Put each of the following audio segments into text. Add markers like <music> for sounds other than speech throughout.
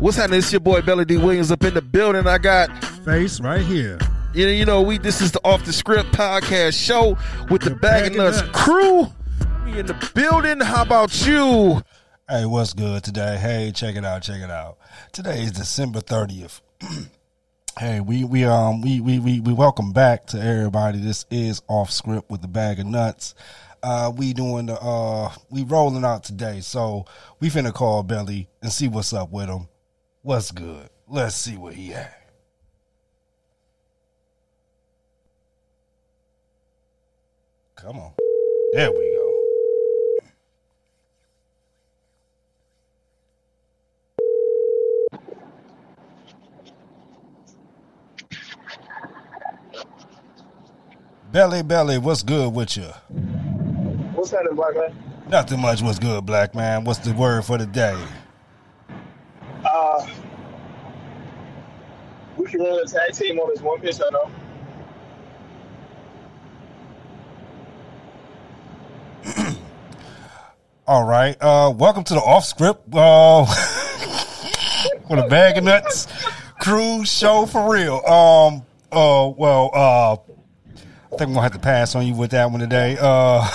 What's happening? It's your boy Belly D Williams up in the building. I got face right here. You know, you know, we this is the Off the Script podcast show with the, the Bag of Nuts, nuts crew. We in the building. How about you? Hey, what's good today? Hey, check it out, check it out. Today is December thirtieth. <clears throat> hey, we we um we, we we we welcome back to everybody. This is Off Script with the Bag of Nuts. Uh, we doing the uh we rolling out today, so we finna call Belly and see what's up with him. What's good? Let's see what he had. Come on. There we go. Belly, belly, what's good with you? What's happening, black man? Nothing much. What's good, black man? What's the word for the day? Uh, we can run a tag team on this one pitch, I know. <clears throat> All right. Uh, welcome to the off script uh, <laughs> with a bag of nuts cruise show for real. Um. Uh. Well. Uh. I think I'm gonna have to pass on you with that one today. Uh.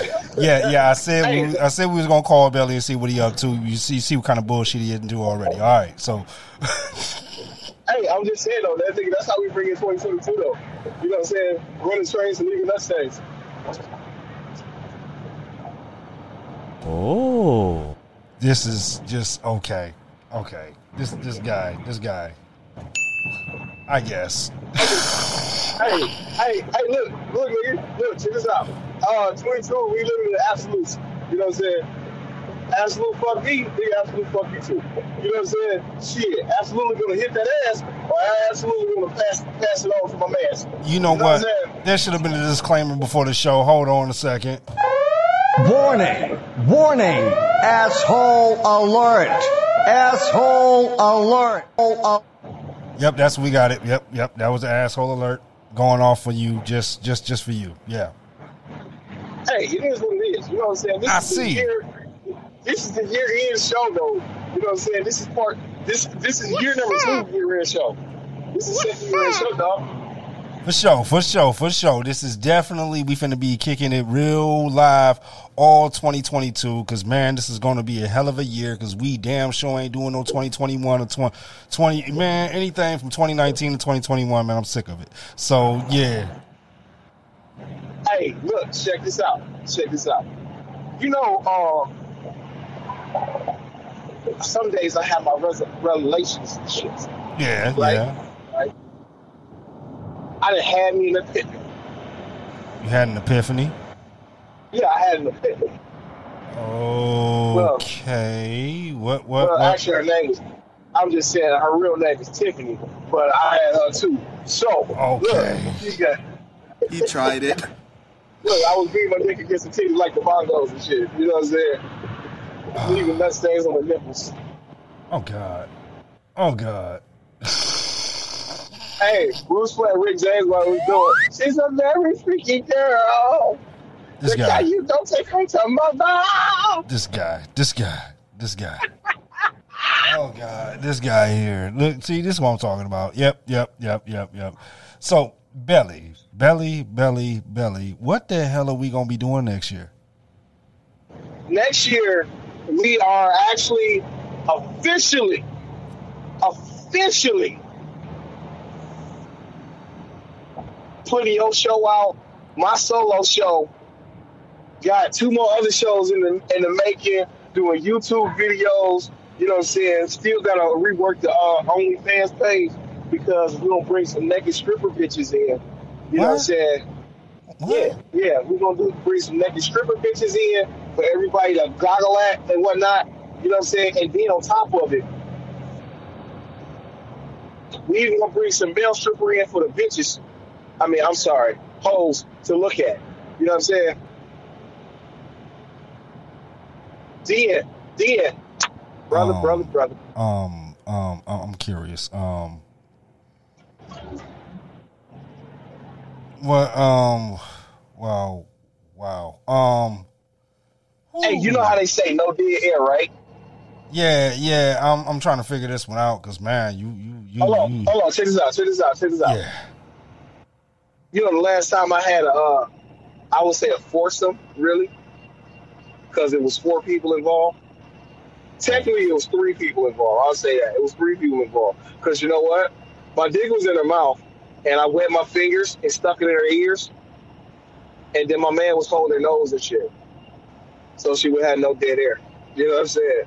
<laughs> yeah, yeah. I said we, I said we was gonna call Belly and see what he up to. You see, see what kind of bullshit he into already. All right, so. <laughs> hey, I'm just saying though. That, that's how we bring in 2022 though. You know what I'm saying? Running trains and leaving us stays. Oh. This is just okay. Okay. This this guy. This guy. I guess. hey, hey, hey, look, look, nigga, look, check this out. Uh, 22, we live in the absolutes. You know what I'm saying? Absolute fuck me, nigga, absolute fuck you too. You know what I'm saying? Shit, absolutely gonna hit that ass, or I absolutely gonna pass pass it on to my man. You know, you know what? what there should have been a disclaimer before the show. Hold on a second. Warning! Warning! Asshole alert! Asshole alert! Oh, Yep, that's we got it. Yep, yep. That was an asshole alert going off for you, just just just for you. Yeah. Hey, it is what it is. You know what I'm saying? This I see. The year, this is the year end show, though. You know what I'm saying? This is part. This this is year number two year end show. This is second year end show, dog. For sure, for sure, for sure. This is definitely we finna be kicking it real live all 2022 because man, this is gonna be a hell of a year because we damn sure ain't doing no 2021 or 20, 20 man anything from 2019 to 2021. Man, I'm sick of it. So yeah. Hey, look, check this out. Check this out. You know, uh, some days I have my revelations and shit. Yeah, right? yeah. Right? I done had me an epiphany. You had an epiphany? Yeah, I had an epiphany. Okay. Well, what? What? Well, what? actually, her name is. I'm just saying her real name is Tiffany, but I had her too. So, okay. Look, she got. You tried it. <laughs> Look, I was beating my dick against the titties like the bongos and shit. You know what I'm saying? Leaving nut stains on the nipples. Oh God. Oh God. Hey, Bruce playing Rick James while we doing. She's a very freaky girl. This guy. You don't take her to mother. This guy. This guy. This guy. oh God, this guy here. Look, see, this is what I'm talking about. Yep, yep, yep, yep, yep. So, belly, belly, belly, belly. What the hell are we gonna be doing next year? Next year, we are actually officially, officially putting your show out, my solo show. Got two more other shows in the in the making, doing YouTube videos. You know what I'm saying? Still gotta rework the uh, OnlyFans page because we're gonna bring some naked stripper bitches in. You what? know what I'm saying? What? Yeah, yeah, we're gonna do bring some naked stripper bitches in for everybody to goggle at and whatnot. You know what I'm saying? And then on top of it, we even gonna bring some male stripper in for the bitches I mean, I'm sorry, holes to look at. You know what I'm saying? Dean, Dean, brother, um, brother, brother. Um, um, I'm curious. Um, what? Um, wow, wow. Um, hey, you know how they say no dead air, right? Yeah, yeah. I'm I'm trying to figure this one out because man, you you you. Hold on, you hold on. Check this out. Check this out. Check this out. yeah. You know, the last time I had a, uh, I would say a foursome, really, because it was four people involved. Technically, it was three people involved. I'll say that it was three people involved. Because you know what? My dick was in her mouth, and I wet my fingers and stuck it in her ears, and then my man was holding her nose and shit, so she would have no dead air. You know what I'm saying?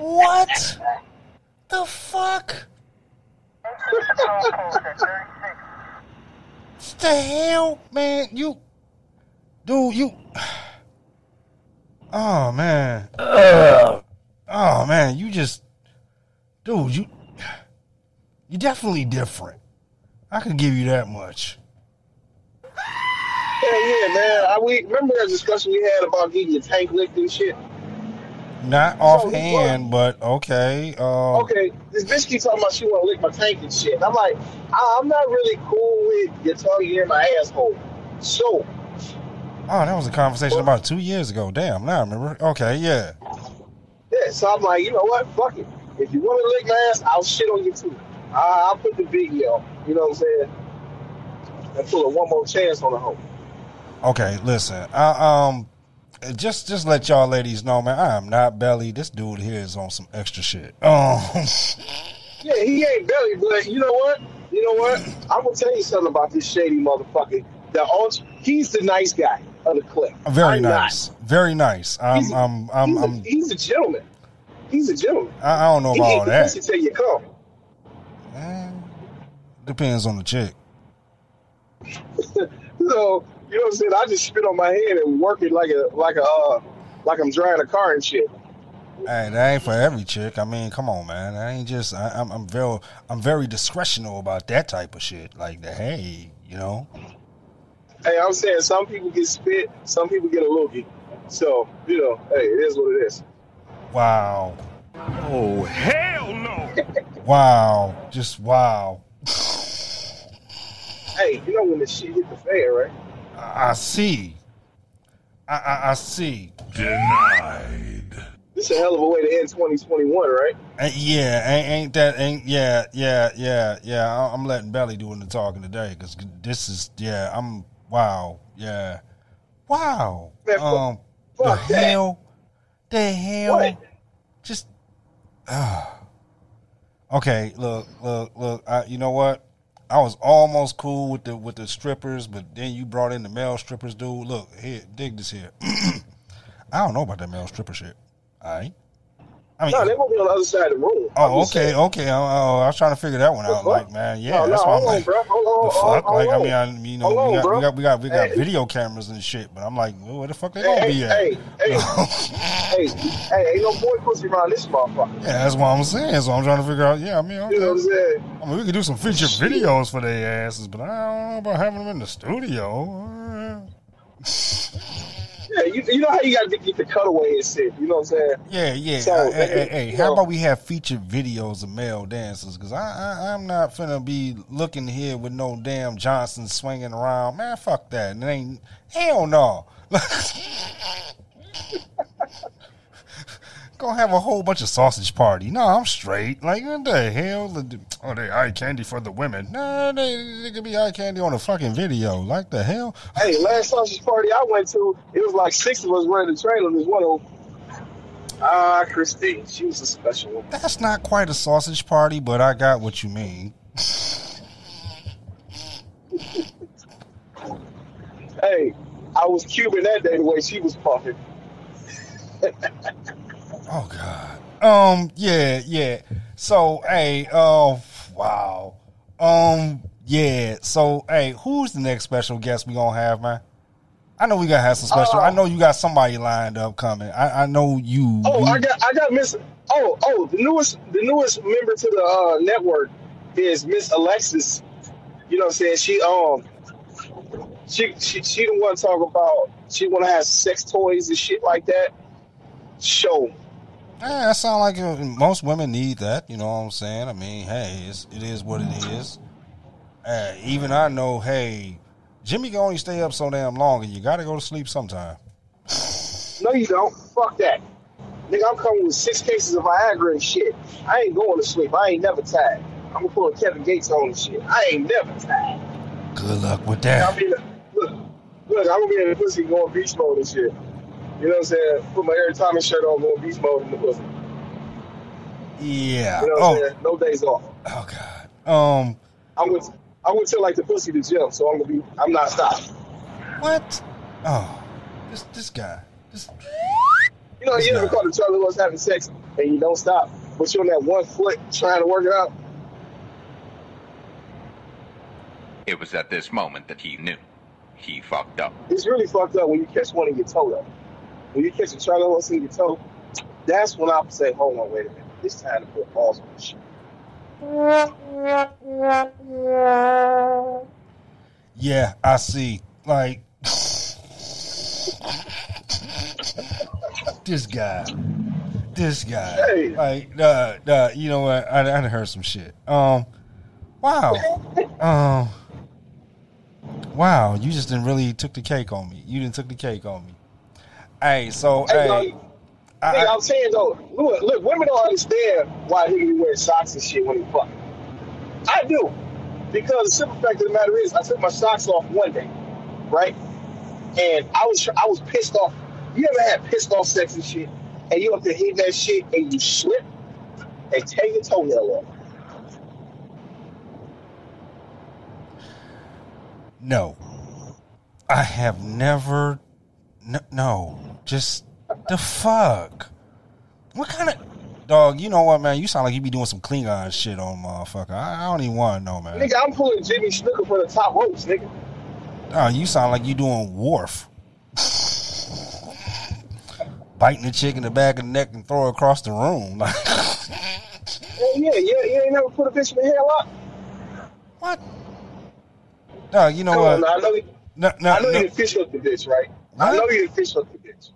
What the fuck? What the hell, man? You, dude, you. Oh man. Oh man, you just, dude, you, you definitely different. I can give you that much. Yeah, man. I, we remember that discussion we had about getting your tank licked and shit. Not offhand, but okay. Uh, okay, this bitch keeps talking about she want to lick my tank and shit. And I'm like, I- I'm not really cool with your tongue in my asshole. So, Oh, that was a conversation about two years ago. Damn, now I remember. Okay, yeah. yeah, so I'm like, you know what? Fuck it. If you want to lick my ass, I'll shit on you too. I- I'll put the video. You know what I'm saying? And pull a one more chance on the hoe. Okay, listen. I, um, just just let y'all ladies know, man. I am not belly. This dude here is on some extra shit. <laughs> Um, Yeah, he ain't belly, but you know what? You know what? I'm gonna tell you something about this shady motherfucker. The ult- he's the nice guy of the clique. very I'm not. nice, very nice. I'm, He's a- I'm, I'm, he's, a, I'm, he's a gentleman. He's a gentleman. I, I don't know He about all keep the that. till you come. Eh, Depends on the chick. <laughs> <laughs> So you know what I'm saying? I just spit on my head and work it like a like a uh, like I'm driving a car and shit. Hey, that ain't for every chick. I mean, come on, man. I ain't just. I, I'm, I'm very, I'm very discretional about that type of shit. Like the hey, you know. Hey, I'm saying some people get spit, some people get a loogie. So you know, hey, it is what it is. Wow, Oh hell no! <laughs> wow, just wow. <laughs> Hey, you know when the shit hit the fan, right? I, I see. I, I, I see. Denied. This is a hell of a way to end 2021, right? Uh, yeah, ain't, ain't that ain't yeah yeah yeah yeah. I- I'm letting Belly doing the talking today because this is yeah. I'm wow yeah wow. Man, fuck- Um, the that. hell, the hell, What? just ah. okay. Look look look. I, you know what? I was almost cool with the with the strippers, but then you brought in the male strippers, dude. Look here, dig this here. <clears throat> I don't know about that male stripper shit. All right. I mean, No, they won't be on the other side of the room. Oh, okay, okay. Oh, oh, I was trying to figure that one out. Like, man, yeah, No, that's no, why I'm on, like, bro. Hold the fuck? on, Like, I mean, on. I, you know, Hold we got, we got, we got, we got Hey. video cameras and shit. But I'm like, well, where the fuck they Hey, gonna hey, be at? hey, hey, <laughs> hey, hey, ain't no boy pussy around this motherfucker. Yeah, that's what I'm saying. So I'm trying to figure out. Yeah, I mean, You know what I'm saying? I mean, we could do some feature videos for their asses, but I don't know about having them in the studio. <laughs> Yeah, you, you know how you got to get the cutaway and shit. You know what I'm saying? Yeah, yeah. So, Uh, hey, hey, hey, how know- about we have featured videos of male dancers? Because I, I, I'm not finna be looking here with no damn Johnson swinging around. Man, fuck that. It ain't, hell no. <laughs> Gonna have a whole bunch of sausage party. No, I'm straight. Like, what the hell? Oh, they eye candy for the women. No, they, they could be eye candy on a fucking video. Like the hell? Hey, last sausage party I went to, it was like six of us running the trailer. There's one of. Ah, Christine, she was a special one. That's not quite a sausage party, but I got what you mean. Hey, I was Cuban that day the way she was puffing. <laughs> Oh God. Um. Yeah. Yeah. So, hey. Oh. Wow. Um. Yeah. So, hey, who's the next special guest we gonna have, man? I know we gotta have some special. Uh, I know you got somebody lined up coming. I, I know you. Oh, you- I got I got Miss. Oh, oh, the newest the newest member to the uh, network is Miss Alexis. You know what I'm saying? She um she she she the one talk about she want to have sex toys and shit like that. Show. Yeah, that sound like uh, most women need that. You know what I'm saying? I mean, hey, it's, it is what it is. Uh, even I know, hey, Jimmy can only stay up so damn long, and you got to go to sleep sometime. No, you don't. Fuck that. Nigga, I'm coming with six cases of Viagra and shit. I ain't going to sleep. I ain't never tired. I'm gonna pull a Kevin Gates on and shit. I ain't never tired. Good luck with that. in the, look, look, I'm gonna be in the pussy going beast mode and shit. You know what I'm saying? Put my Eric Thomas shirt on, going beast mode in the pussy. Yeah. You know what I'm Oh, saying? No days off. oh God. Um, I went, I went to like the pussy to gym, so I'm gonna be, I'm not stopping. what? Oh, this this guy. This, You know, you ever caught each other was having sex and you don't stop, but you're on that one foot trying to work it out. It was at this moment that he knew. He fucked up. It's really fucked up when you catch one in your toe, though. When you catch a Charlie horse in your toe, that's when I say, hold on, wait a minute. It's time to put balls on this shit. yeah, I see. Like this guy. This guy. Hey. Like, uh, uh, you know what? I, I done heard some shit. Um, wow. Um, wow. You just didn't really took the cake on me. You didn't took the cake on me. Hey, so Hey, hey, I- I- I'm saying though, look, look, women don't understand why niggas be wearing socks and shit when he fuck. I do, because the simple fact of the matter is, I took my socks off one day, right, and I was I was pissed off. You ever had pissed off sex and shit, and you up there hitting that shit, and you slip and tear your toenail off? No. I have never. No, no. Just the fuck. What kind of. Dog, you know what, man? You sound like you be doing some Klingon shit on motherfucker. I, I don't even want to know, man. Nigga, I'm pulling Jimmy Snuka for the top ropes, nigga. Oh, you sound like you doing Worf. Biting the chick in the back of the neck and throw her across the room. <laughs> Like, Yeah, yeah, yeah. You ain't never put a bitch in the headlock. what? No, you know Come what? now, I know. No, no, I know no. didn't fish hook the bitch, right? I What? know you didn't fish hook the bitch.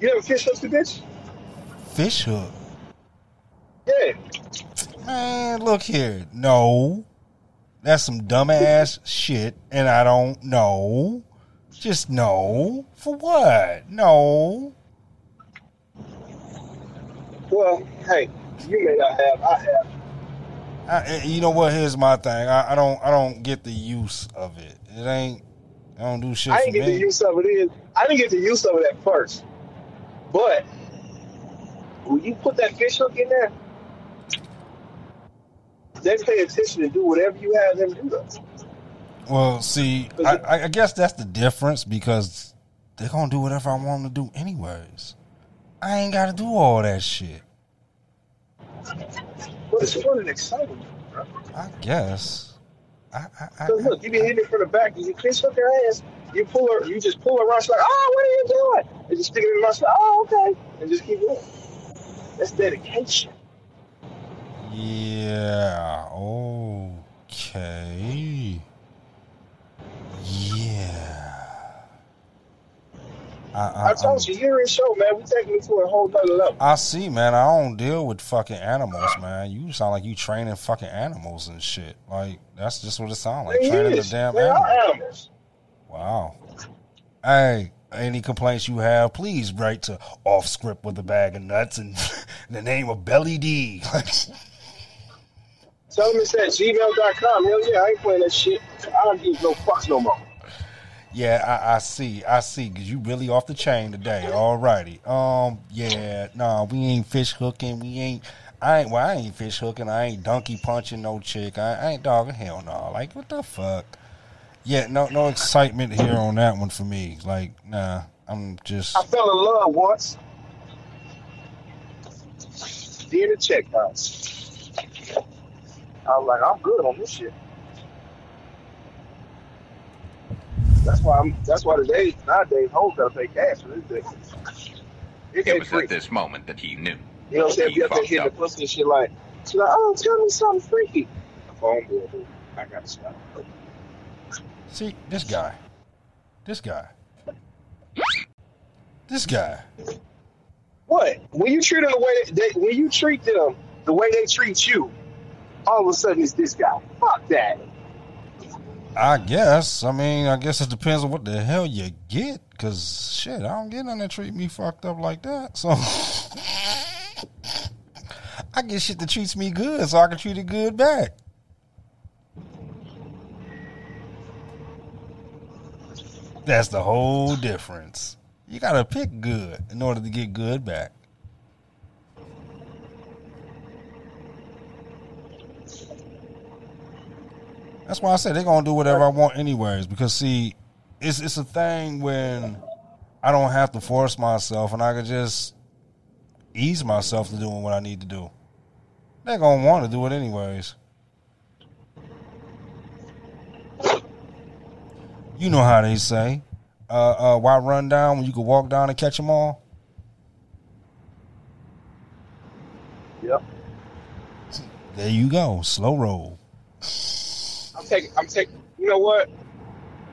You never fish hook the bitch? Fish hook. Yeah. Man, look here. No. That's some dumbass shit, and I don't know. Just no. For what? No. Well, hey, you may not have. I have. I, eh, you know what? Here's my thing. I, I don't. I don't get the use of it. It ain't. I don't do shit I didn't get me. the use of it. In, I didn't get the use some of it at first, but when you put that fish hook in there, they pay attention and do whatever you have them do. Though. Well, see, I, I- guess that's the difference because they're gonna do whatever I want them to do anyways. I ain't got to do all that shit. But it's fun and exciting, bro. I guess. I, I, I, look, you be hitting it from the back, you fish hook her ass. You pull her, you just pull her around. She's like, "Oh, what are you doing?" And just stick it in the mouth. She's like, "Oh, okay," and just keep going. That's dedication. Yeah. Okay. Yeah. I, I, I told you, you're in show, man. We taking it to a whole other level. I see, man. I don't deal with fucking animals, man. You sound like you training fucking animals and shit. Like that's just what it sounds like. They training is. the damn are animals. Wow. Hey, any complaints you have, please write to off script with a bag of nuts and <laughs> in the name of Belly D. <laughs> Tell them it's at gmail.com. Hell yeah, I ain't playing that shit. I don't give no fucks no more. Yeah, I, I see. I see. Cause you really off the chain today. Alrighty. Um. Yeah. Nah, we ain't fish hooking. We ain't. I ain't. Well, I ain't fish hooking. I ain't donkey punching no chick. I, I ain't dogging. Hell no. Like what the fuck? Yeah. No. No excitement here on that one for me. Like nah. I'm just. I fell in love once. Did a check bounce. I was like, I'm good on this shit. That's why I'm. That's why today nowadays hoes gotta pay cash for this dick. It It was free. at this moment that he knew. You know what I'm saying? He Be up there fucked hitting the pussy and shit like, she's like, oh, tell me something freaky. Phone bill. I gotta stop. See this guy. This guy. This guy. What? When you treat them the way they, when you treat them the way they treat you, all of a sudden it's this guy. Fuck that. I guess. I mean, I guess it depends on what the hell you get. Cause shit, I don't get none that treat me fucked up like that. So <laughs> I get shit that treats me good, so I can treat it good back. That's the whole difference. You gotta pick good in order to get good back. That's why I said they're gonna do whatever I want anyways. Because see, it's it's a thing when I don't have to force myself and I can just ease myself to doing what I need to do. They're gonna want to do it anyways. You know how they say, uh, uh, "Why run down when you can walk down and catch them all?" Yep. There you go, slow roll. I'm taking. I'm taking. You know what?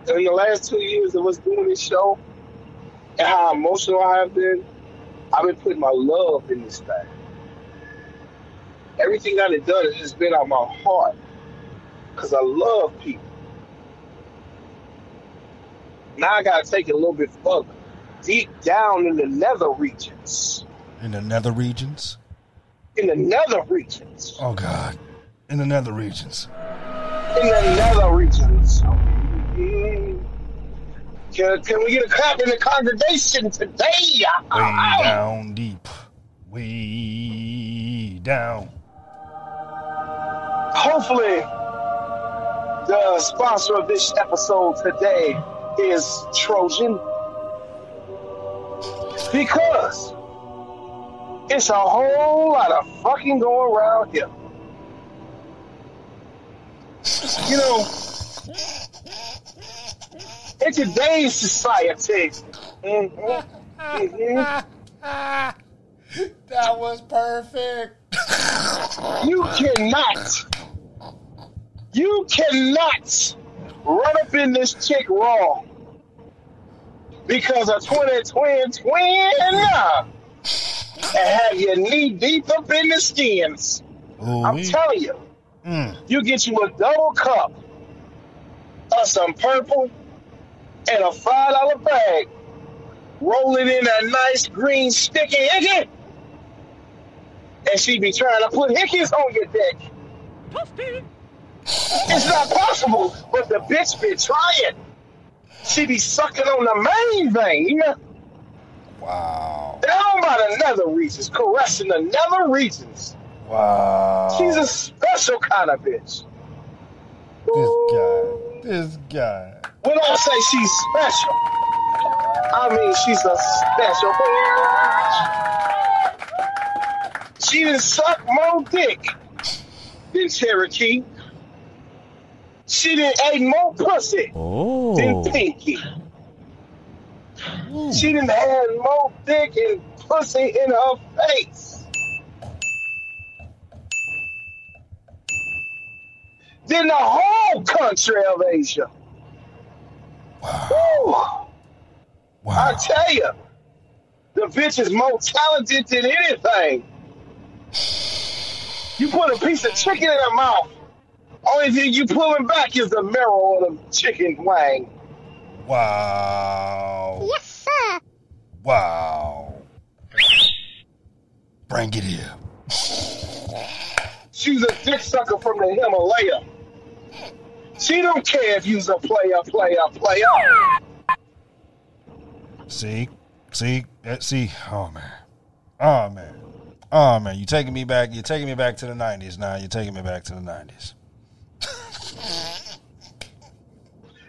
In the last two years of us doing this show, and how emotional I have been, I've been putting my love in this thing. Everything I done done has just been out my heart, cause I love people. Now I gotta take it a little bit further, deep down in the nether regions. In the nether regions. In the nether regions. Oh God, in the nether regions. in the nether regions. Mm. Can, can we get a clap in the congregation today? Way down deep. Way down. Hopefully, the sponsor of this episode today is Trojan. Because it's a whole lot of fucking going around here. You know, in today's society, mhm, mhm, That was perfect. you cannot, you cannot run up in this chick raw because a twin twin twin and have your knee deep up in the skins. I'm Ooh-wee. telling you, Mm. you get you a double cup of some purple and a five dollar bag. Roll it in a nice green sticky hickey. And she be trying to put hickeys on your dick. It's not possible, but the bitch be trying. She be sucking on the main vein. Wow. Down by the nether regions, caressing the nether regions. Wow. She's a special kind of bitch. This guy. This guy. When I say she's special, I mean she's a special bitch. She done suck more dick than Cherokee. She done ate more pussy than oh. Pinky. Hmm. She done had more dick and pussy in her face. Than the whole country of Asia. Woo. I tell you, the bitch is more talented than anything. You put a piece of chicken in her mouth. Only thing you pulling back is the marrow of the chicken wang. Wow. Yes, sir. Wow. Bring it here. She's a dick sucker from the Himalaya. She don't care if you's a player, player, player. See? See? Eh, See? Oh man. Oh man. Oh man. You taking me back. You're taking me back to the nineties now. You're taking me back to the nineties.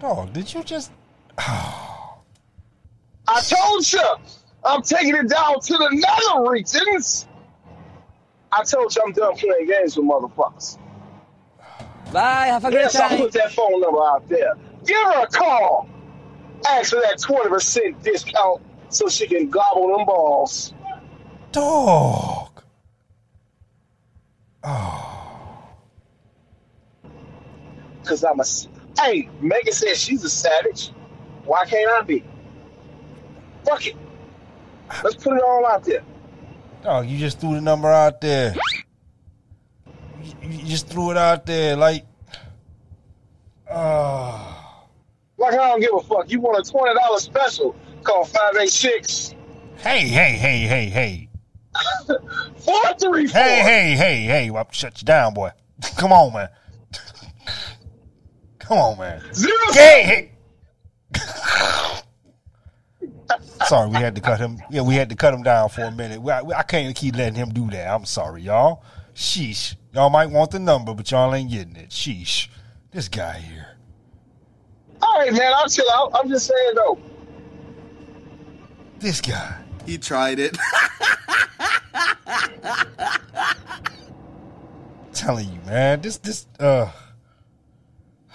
Dog, did you just <sighs> I told you, I'm taking it down to the nether regions. I told you I'm done playing games with motherfuckers. Bye. Have a great Yes, I'll time. put that phone number out there. Give her a call. Ask for that 20% discount so she can gobble them balls. dog? <sighs> Cause I'm a. Hey, Megan says she's a savage. Why can't I be? Fuck it. Let's put it all out there. Oh, you just threw the number out there. You, you just threw it out there, like. Uh, Like I don't give a fuck. You want a twenty dollar special? Call five eight six hey, hey, hey, hey, hey, <laughs> four three four. hey, hey, hey, hey! Well, shut you down, boy. <laughs> Come on, man. Come on, man. Zero Hey, hey. sorry, we had to cut him. Yeah, we had to cut him down for a minute. We- I, I can't keep letting him do that. I'm sorry, y'all. Sheesh. Y'all might want the number, but y'all ain't getting it. Sheesh. This guy here. All right, man. I'll chill out. I'm just saying though. This guy. He tried it. <laughs> telling you, man. This this uh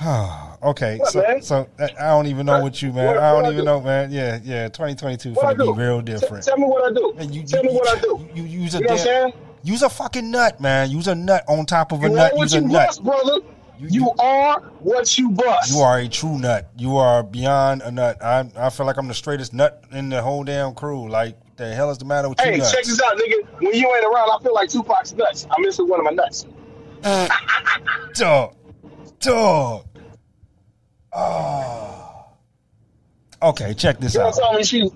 <sighs> okay, What, so so I I don't even know what you, man. What- I don't what I even do? know, man. Yeah, yeah. Twenty twenty two finna do? be real T- different. tell me what I do. Man, you, tell you, me what I do. You, use a You know damn, use a fucking nut, man. Use a nut on top of a You nut. Use a you nut. bust, brother. You- You, you- are what you bust. You are a true nut. You are beyond a nut. I I feel like I'm the straightest nut in the whole damn crew. Like the hell is the matter with you Hey, nuts? check this out, nigga. When you ain't around, I feel like Tupac's nuts. I'm missing one of my nuts. Uh, <laughs> Dog. Dog. Oh. Okay, check this Girl out. told me she,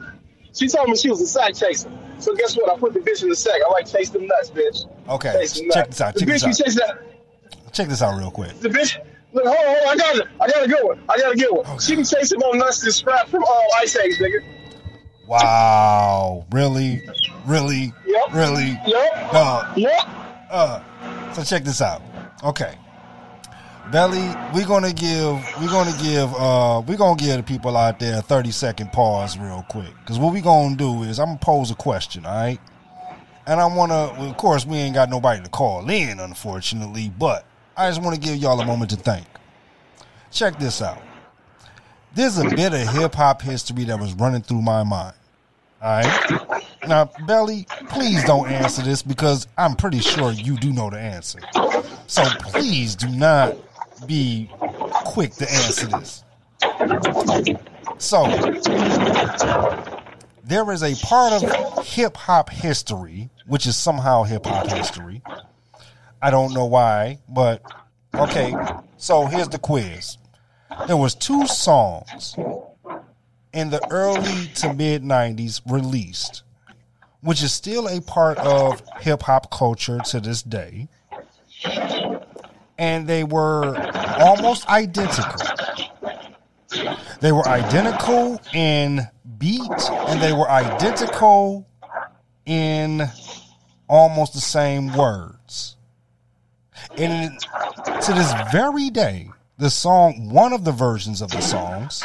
she told me she was a sack chaser. So guess what? I put the bitch in the sack. I like chase them nuts, bitch. Okay, Chase them check this out. The Check bitch this out. that. Check this out real quick. The bitch. Look, hold on, hold on. I got it. I got a good one. I got a good one. Okay. She chase chasing more nuts and scrap from all Ice Age, nigga. Wow. Really? Really? Yep. Really? Yup. Dog. Yup. Uh, so check this out. Okay. Belly, we're gonna give we're gonna give uh we're gonna give the people out there a 30 second pause real quick. Cause what we gonna do is I'm gonna pose a question, all right? And I wanna well, of course we ain't got nobody to call in, unfortunately, but I just wanna give y'all a moment to think. Check this out. There's a bit of hip hop history that was running through my mind. All right. Now, Belly, please don't answer this because I'm pretty sure you do know the answer. So please do not be quick to answer this. So, there is a part of hip hop history, which is somehow hip hop history. I don't know why, but okay. So here's the quiz. There was two songs in the early to mid 90s released, which is still a part of hip hop culture to this day. And they were almost identical. They were identical in beat and they were identical in almost the same words. And to this very day, the song, one of the versions of the songs,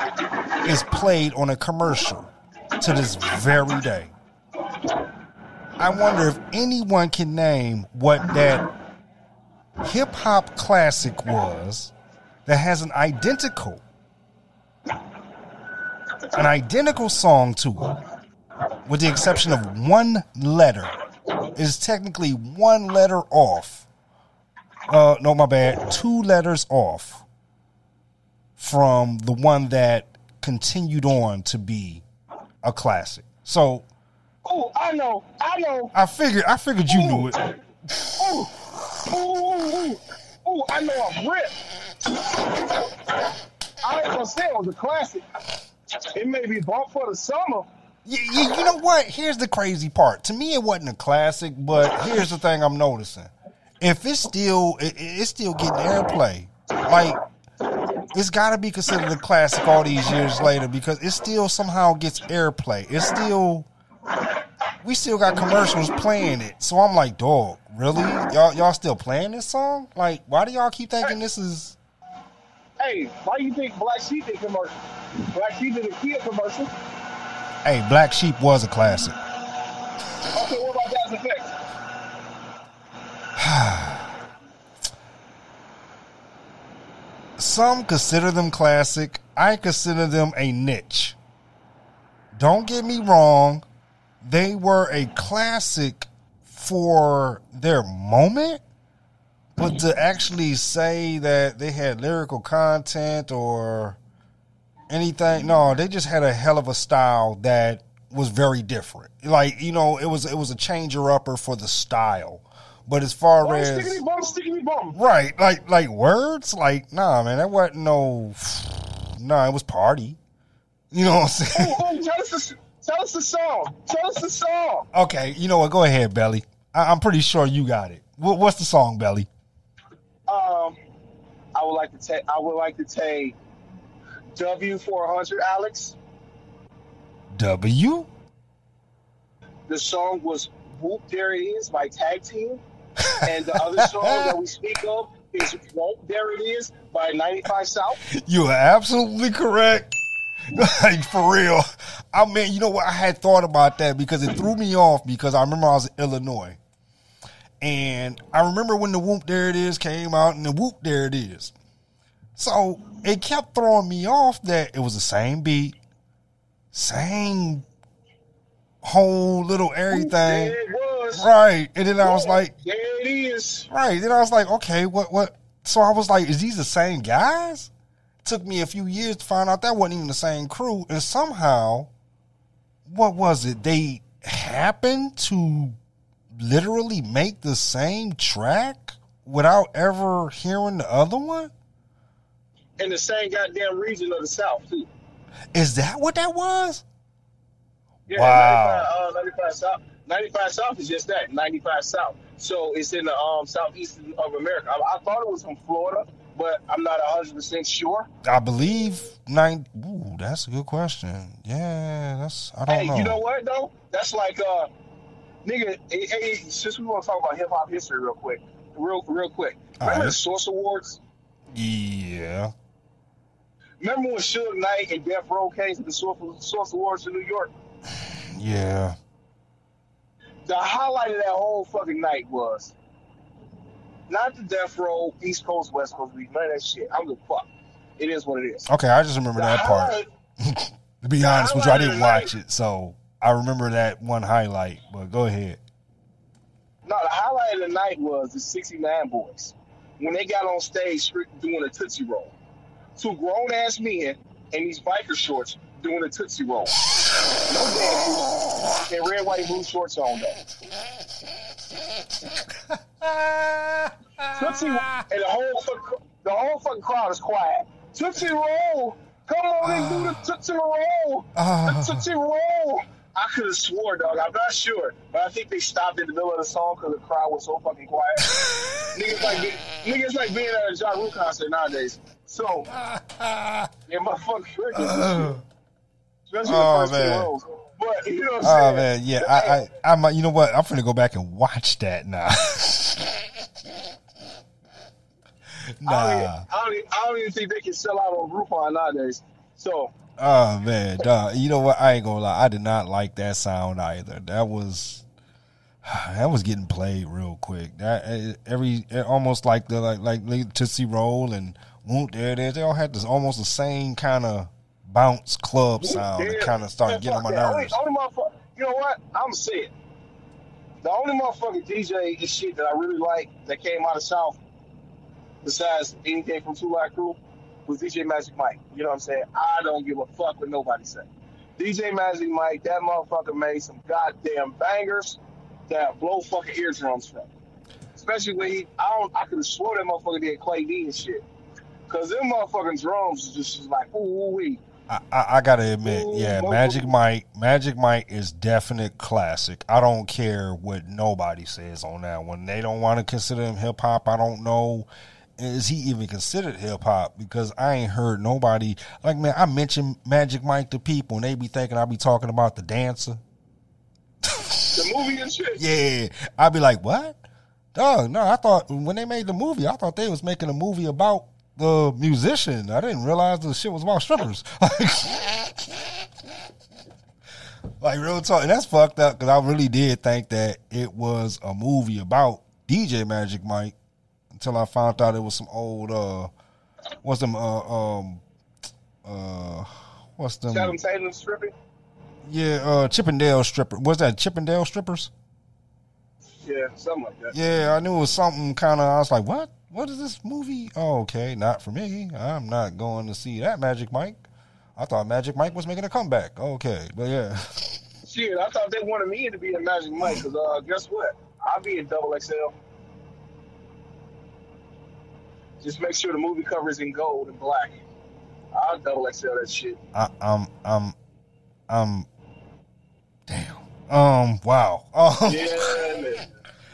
is played on a commercial to this very day. I wonder if anyone can name what that hip hop classic was that has an identical an identical song to it with the exception of one letter it is technically one letter off uh no my bad two letters off from the one that continued on to be a classic so Oh, I know. I know. i figured i figured you knew it Ooh. Ooh, ooh, I know I'm ripped. I ain't gonna say it was a classic. It may be bought for the summer. you, you, you know what? Here's the crazy part. To me, it wasn't a classic, but here's the thing I'm noticing. If it's still, it, it's still getting airplay. Like, it's got to be considered a classic all these years later because it still somehow gets airplay. It's still, we still got commercials playing it. So I'm like, dog, really? Y'all, y'all still playing this song? Like, why do y'all keep thinking this is? Hey, why do you think Black Sheep did commercial? Black Sheep did a Kia commercial. Hey, Black Sheep was a classic. Okay, what about Das EFX? <sighs> Some consider them classic. I consider them a niche. Don't get me wrong, they were a classic for their moment, but to actually say that they had lyrical content or anything, no, they just had a hell of a style that was very different. Like you know, it was it was a changer upper for the style. But as far as stickity bum, stickity bum. right, like like words, like nah, man, that wasn't no. <sighs> Nah, it was party. You know what I'm oh, saying? Oh, oh, the tell us the song. Tell us the song. Okay, you know what? Go ahead, Belly. I- I'm pretty sure you got it. What- what's the song, Belly? Um, I would like to take. I would like to take W four hundred, Alex. W. The song was "Whoop There It Is" by Tag Team, <laughs> and the other song that we speak of is "Whoop There It Is" by 95 South. You are absolutely correct. <laughs> like for real. I mean, you know what? I had thought about that because it threw me off because I remember I was in Illinois. And I remember when the whoop there it is came out and the whoop there it is. So it kept throwing me off that it was the same beat, same whole little everything. There it was. Right. And then I was like, there it is. Right. Then I was like, okay, what what so I was like, is these the same guys? Took me a few years to find out that wasn't even the same crew. And somehow, what was it? They happened to literally make the same track without ever hearing the other one? In the same goddamn region of the South too. Is that what that was? Yeah, Wow. 95, uh, 95 South. 95 South is just that, 95 South. So it's in the um, southeast of America. I, I thought it was from Florida, but I'm not 100% sure. I believe nine. Ooh, that's a good question. Yeah, that's I don't Hey, know. you know what, though? That's like, uh, nigga, hey, hey, since we want to talk about hip hop history real quick, real real quick. Remember right. the Source Awards? Yeah. Remember when Suge Knight and Death Row came to the Source, Source Awards in New York? <sighs> Yeah. The highlight of that whole fucking night was not the Death Row, East Coast, West Coast we none of that shit. I'm the fuck. It is what it is. Okay, I just remember The that part. <laughs> To be honest with you, I didn't watch night- it, so I remember that one highlight. But go ahead. No, the highlight of the night was the 69 Boyz. When they got on stage doing a Tootsie Roll. Two grown ass men in these biker shorts doing a Tootsie Roll. <laughs> No dancing. And red, white, blue shorts on though. Tootsie and the whole fuck, the whole fucking crowd is quiet. Tootsie Roll! Come on and do the Tootsie Roll! Ah. The Tootsie Roll! I could have swore, dog. I'm not sure, but I think they stopped in the middle of the song because the crowd was so fucking quiet. <laughs> niggas like be- niggas like being at a Ja Rule concert nowadays. So, yeah, motherfuckers freaking shit. Especially Oh, the first two man. rows. But you know what I'm Oh saying? man, yeah, I, I, I might. You know what? I'm gonna go back and watch that now. <laughs> I, don't even, nah. I, don't even, I don't even think they can sell out on Groupon nowadays. So, Oh man, dog. You know what? I ain't gonna lie. I did not like that sound either. That was <sighs> that was getting played real quick. That eh, every eh, almost like the like like Tootsie Roll and Whoop There It Is. They all had this almost the same kind of bounce club sound that Yeah. kind of started getting on my nerves. Only, only motherfucker, you know what? I'm gonna say it. The only motherfucking DJ and shit that I really like that came out of South, besides anything from 2 Live Crew, was DJ Magic Mike. You know what I'm saying? I don't give a fuck what nobody say. DJ Magic Mike, that motherfucker made some goddamn bangers that blow fucking eardrums from. Especially when he, I don't, I could have swore that motherfucker did Clay D and shit. Cause them motherfucking drums is just like ooh wee. I, I, I gotta admit, yeah. Magic Mike, Magic Mike is definite classic. I don't care what nobody says on that one. They don't want to consider him hip hop. I don't know. Is he even considered hip hop? Because I ain't heard nobody like man. I mention Magic Mike to people, and they be thinking I be talking about the dancer. The movie and shit. <laughs> Yeah, I'd be like, what? Dog, no, I thought when they made the movie, I thought they was making a movie about the musician. I didn't realize the shit was about strippers. <laughs> like real talk, and that's fucked up because I really did think that it was a movie about DJ Magic Mike until I found out it was some old uh, what's them uh um uh what's them Channing Tatum stripping. yeah uh Chippendale stripper was that Chippendale strippers? Yeah, something like that. Yeah, I knew it was something kind of. I was like, what? What is this movie? Oh, okay, not for me. I'm not going to see that Magic Mike. I thought Magic Mike was making a comeback. Okay, but yeah. Shit, I thought they wanted me to be in Magic Mike because uh, guess what? I'll be in double XL. Just make sure the movie cover is in gold and black. I'll double XL that shit. I, I'm, I'm, I'm. Damn. Um. Wow. Um. Yeah, man.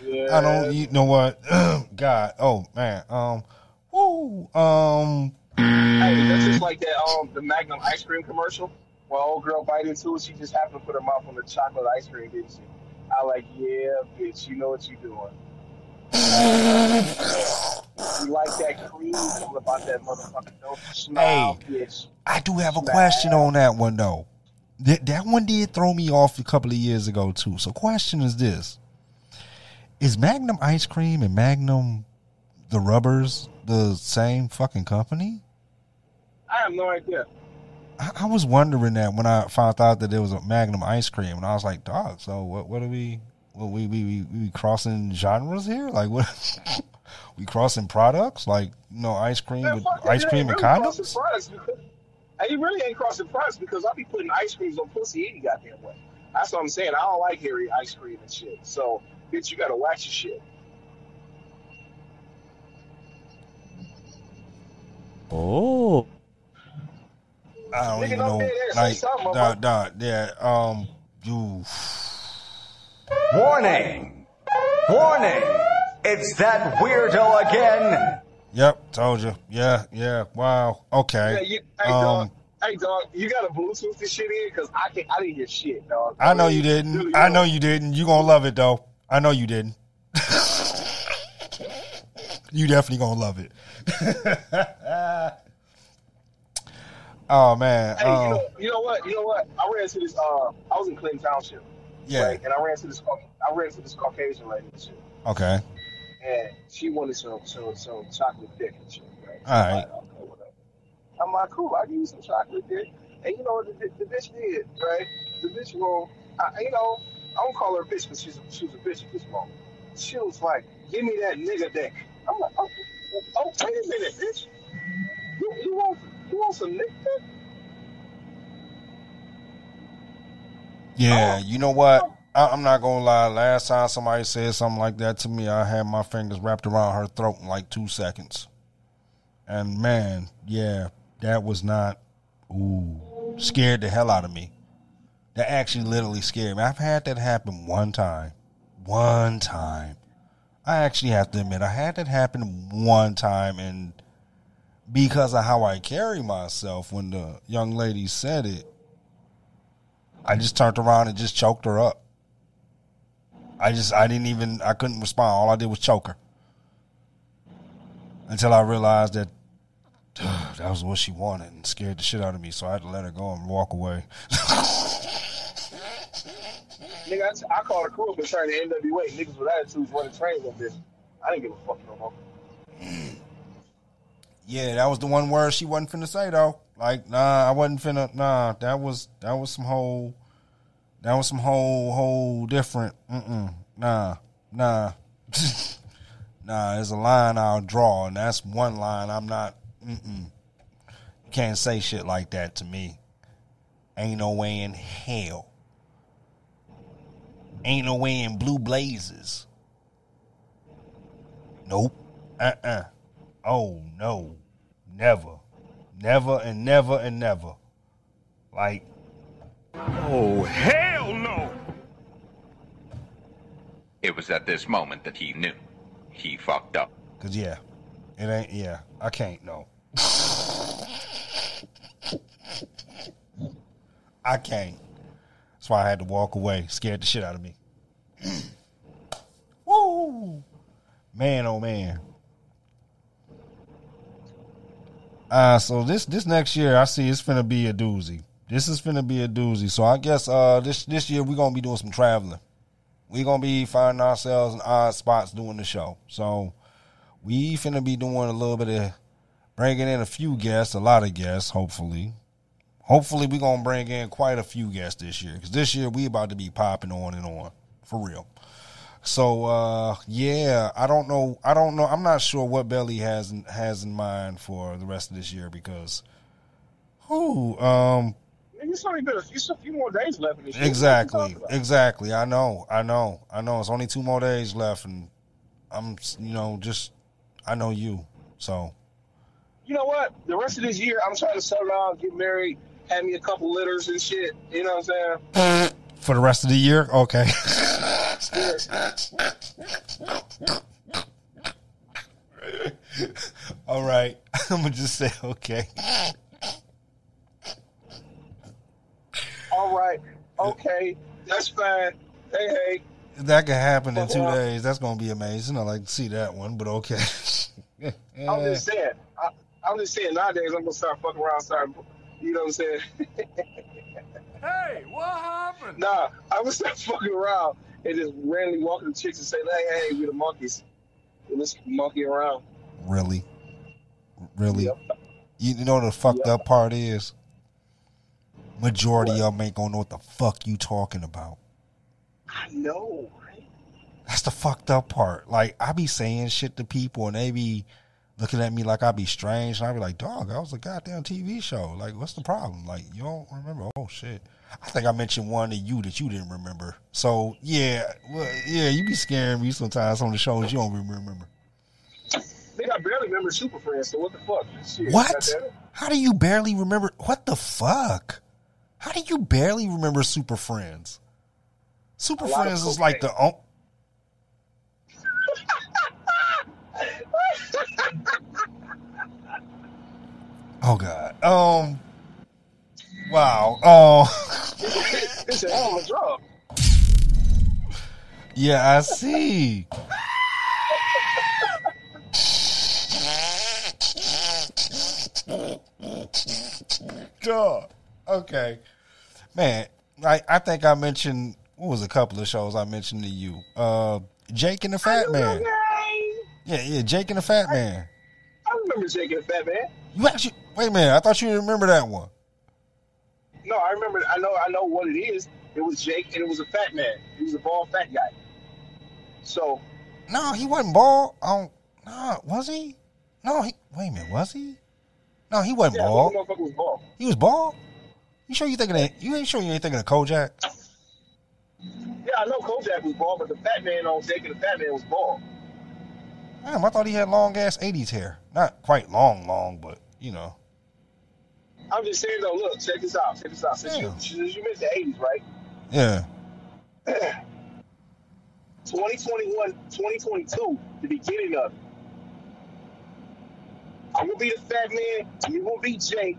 Yeah. I don't. You know what? <clears throat> God. Oh man. Um. Woo. Um. Hey, that's just like that. Um, the Magnum ice cream commercial. When old girl bite into it, she just happened to put her mouth on the chocolate ice cream, didn't she? I like, yeah, bitch, you know what you're doing. you like that cream? All about that motherfucker. Don't smile, bitch. I do have a question on that one though. That that one did throw me off a couple of years ago too. So, question is this: Is Magnum ice cream and Magnum the rubbers the same fucking company? I have no idea. I, I was wondering that when I found out that there was a Magnum ice cream, and I was like, "Dog, so what? What are we? What we we we, we crossing genres here? Like what? <laughs> we crossing products? Like you know, ice cream Man, with fuck ice cream and really condoms? Hey, you really ain't crossing products because I be putting ice creams on pussy any goddamn way. That's what I'm saying. I don't like hairy ice cream and shit. So, bitch, you gotta watch your shit. Oh. I don't Nigga, even don't know. say that. Say Like, dot, dot, motherfucker. nah, yeah. Um, you. Warning! Warning! It's that weirdo again! Yep, told you. Yeah, yeah. Wow. Okay. Yeah, you, hey, um, dog. Hey, dog. You gotta Bluetooth this shit in because I can't. I didn't hear shit, dog. I know you didn't. I know you didn't. You gonna love it though. I know you didn't. you definitely gonna love it. <laughs> oh man. Hey, you um, know, you know what? You know what? I ran into this. Uh, I was in Clinton Township, yeah. right? And I ran into this. I ran into this Caucasian lady shit, Okay. and she wanted some some some chocolate dick and shit, right? All right. I'm like, okay. I'm like, cool. I give you some chocolate dick, and you know what the, the, the bitch did, right? The bitch will, I, you know, I don't call her a bitch because she's a, she was a bitch at this moment. She was like, give me that nigga dick. I'm like, oh, oh wait a minute, bitch. You, you want you want some nigga dick? Yeah. Oh. You know what? I, I'm not gonna lie. Last time somebody said something like that to me, I had my fingers wrapped around her throat in like two seconds. And man, yeah, that was not. Ooh, scared the hell out of me. That actually literally scared me. I've had that happen one time. One time. I actually have to admit, I had that happen one time, and because of how I carry myself, when the young lady said it, I just turned around and just choked her up. I just, I didn't even, I couldn't respond. All I did was choke her. Until I realized that <sighs> that was what she wanted and scared the shit out of me. So I had to let her go and walk away. <laughs> Nigga, I, I called her crew but turned to NWA. Niggas with attitudes running trains on this. I didn't give a fuck no more. Mm. Yeah, that was the one word she wasn't finna say though. Like, nah, I wasn't finna. Nah, that was that was some whole. That was some whole whole different. Mm-mm, nah, nah, <laughs> nah. There's a line I'll draw, and that's one line I'm not. Mm-mm. You can't say shit like that to me. Ain't no way in hell. Ain't no way in blue blazes. Nope. Uh-uh. Oh no. Never. Never and never and never. Like Oh, hell no. It was at this moment that he knew. He fucked up. cause yeah. It ain't yeah. I can't no. I can't. That's why I had to walk away. Scared the shit out of me. Woo! Man oh man. Uh so this this next year I see it's finna be a doozy. This is finna be a doozy. So I guess uh this this year we're gonna be doing some traveling. We're gonna be finding ourselves in odd spots doing the show. So we finna be doing a little bit of bringing in a few guests, a lot of guests, hopefully. Hopefully we're gonna bring in quite a few guests this year. Cause this year we about to be popping on and on. For real. So uh yeah, I don't know. I don't know. I'm not sure what Belly has in, has in mind for the rest of this year because who um Nigga, It's only been a few, a few more days left in this shit. What you exactly talking exactly. I know. I know. I know. It's only two more days left, and I'm you know just I know you. So You know what? The rest of this year, I'm trying to settle down, get married, have me a couple litters and shit. You know what I'm saying? <laughs> for the rest of the year, okay. <laughs> All right. <laughs> I'm gonna just say okay. All right. Okay. That's fine. Hey, hey. That could happen in two Well, days. That's gonna be amazing. I like to see that one, but okay. <laughs> I'm just saying. I, I'm just saying. Nowadays, I'm gonna start fucking around. Start, you know what I'm saying? Hey, what happened? nah, I was gonna <laughs> fucking around and just randomly walking the chicks and say, "Hey, hey, we the monkeys. Let's monkey around." really, really. Yep. You know what the fucked Yep. up part is majority of them ain't gonna know what the fuck you talking about. I know, right? That's the fucked up part. Like I be saying shit to people and they be looking at me like I be strange and I be like, dog, that was a goddamn TV show. Like, what's the problem? Like, you don't remember? Oh shit. I think I mentioned one to you that you didn't remember. So yeah, well, yeah, you be scaring me sometimes on the shows you don't even remember. Nigga, I barely remember Super Friends. So what the fuck? Shit, What? How do you barely remember? What the fuck? How do you barely remember Super Friends? Super A lot of Friends is like the oh, god. Um. Wow. Oh. It's a hell of a drug. yeah, I see. Duh. Okay. Man, I, I think I mentioned what was a couple of shows I mentioned to you. Uh Jake and the Fat Man. Yeah, yeah, Jake and the Fat Man. I remember Jake and the Fat Man. You actually wait a minute, I thought you remember that one. No, I remember. I know. I know what it is. It was Jake, and it was a fat man. He was a bald, fat guy. So No, he wasn't bald. Oh no, was he? No, he wait a minute, was he? No, he wasn't yeah, bald. was bald. He was bald? You sure you thinking that? you ain't sure you ain't thinking of Kojak? Yeah, I know Kojak was bald, but the fat man on Jake and the Fat Man was bald. Damn, I thought he had long ass eighties hair. Not quite long, long, but you know. I'm just saying though. Look, check this out. Check this out. Since Yeah. you since you missed the '80s, right? Yeah. <clears throat> 2021, 2022, the beginning of it. I'm gonna be the fat man. You gonna be Jake,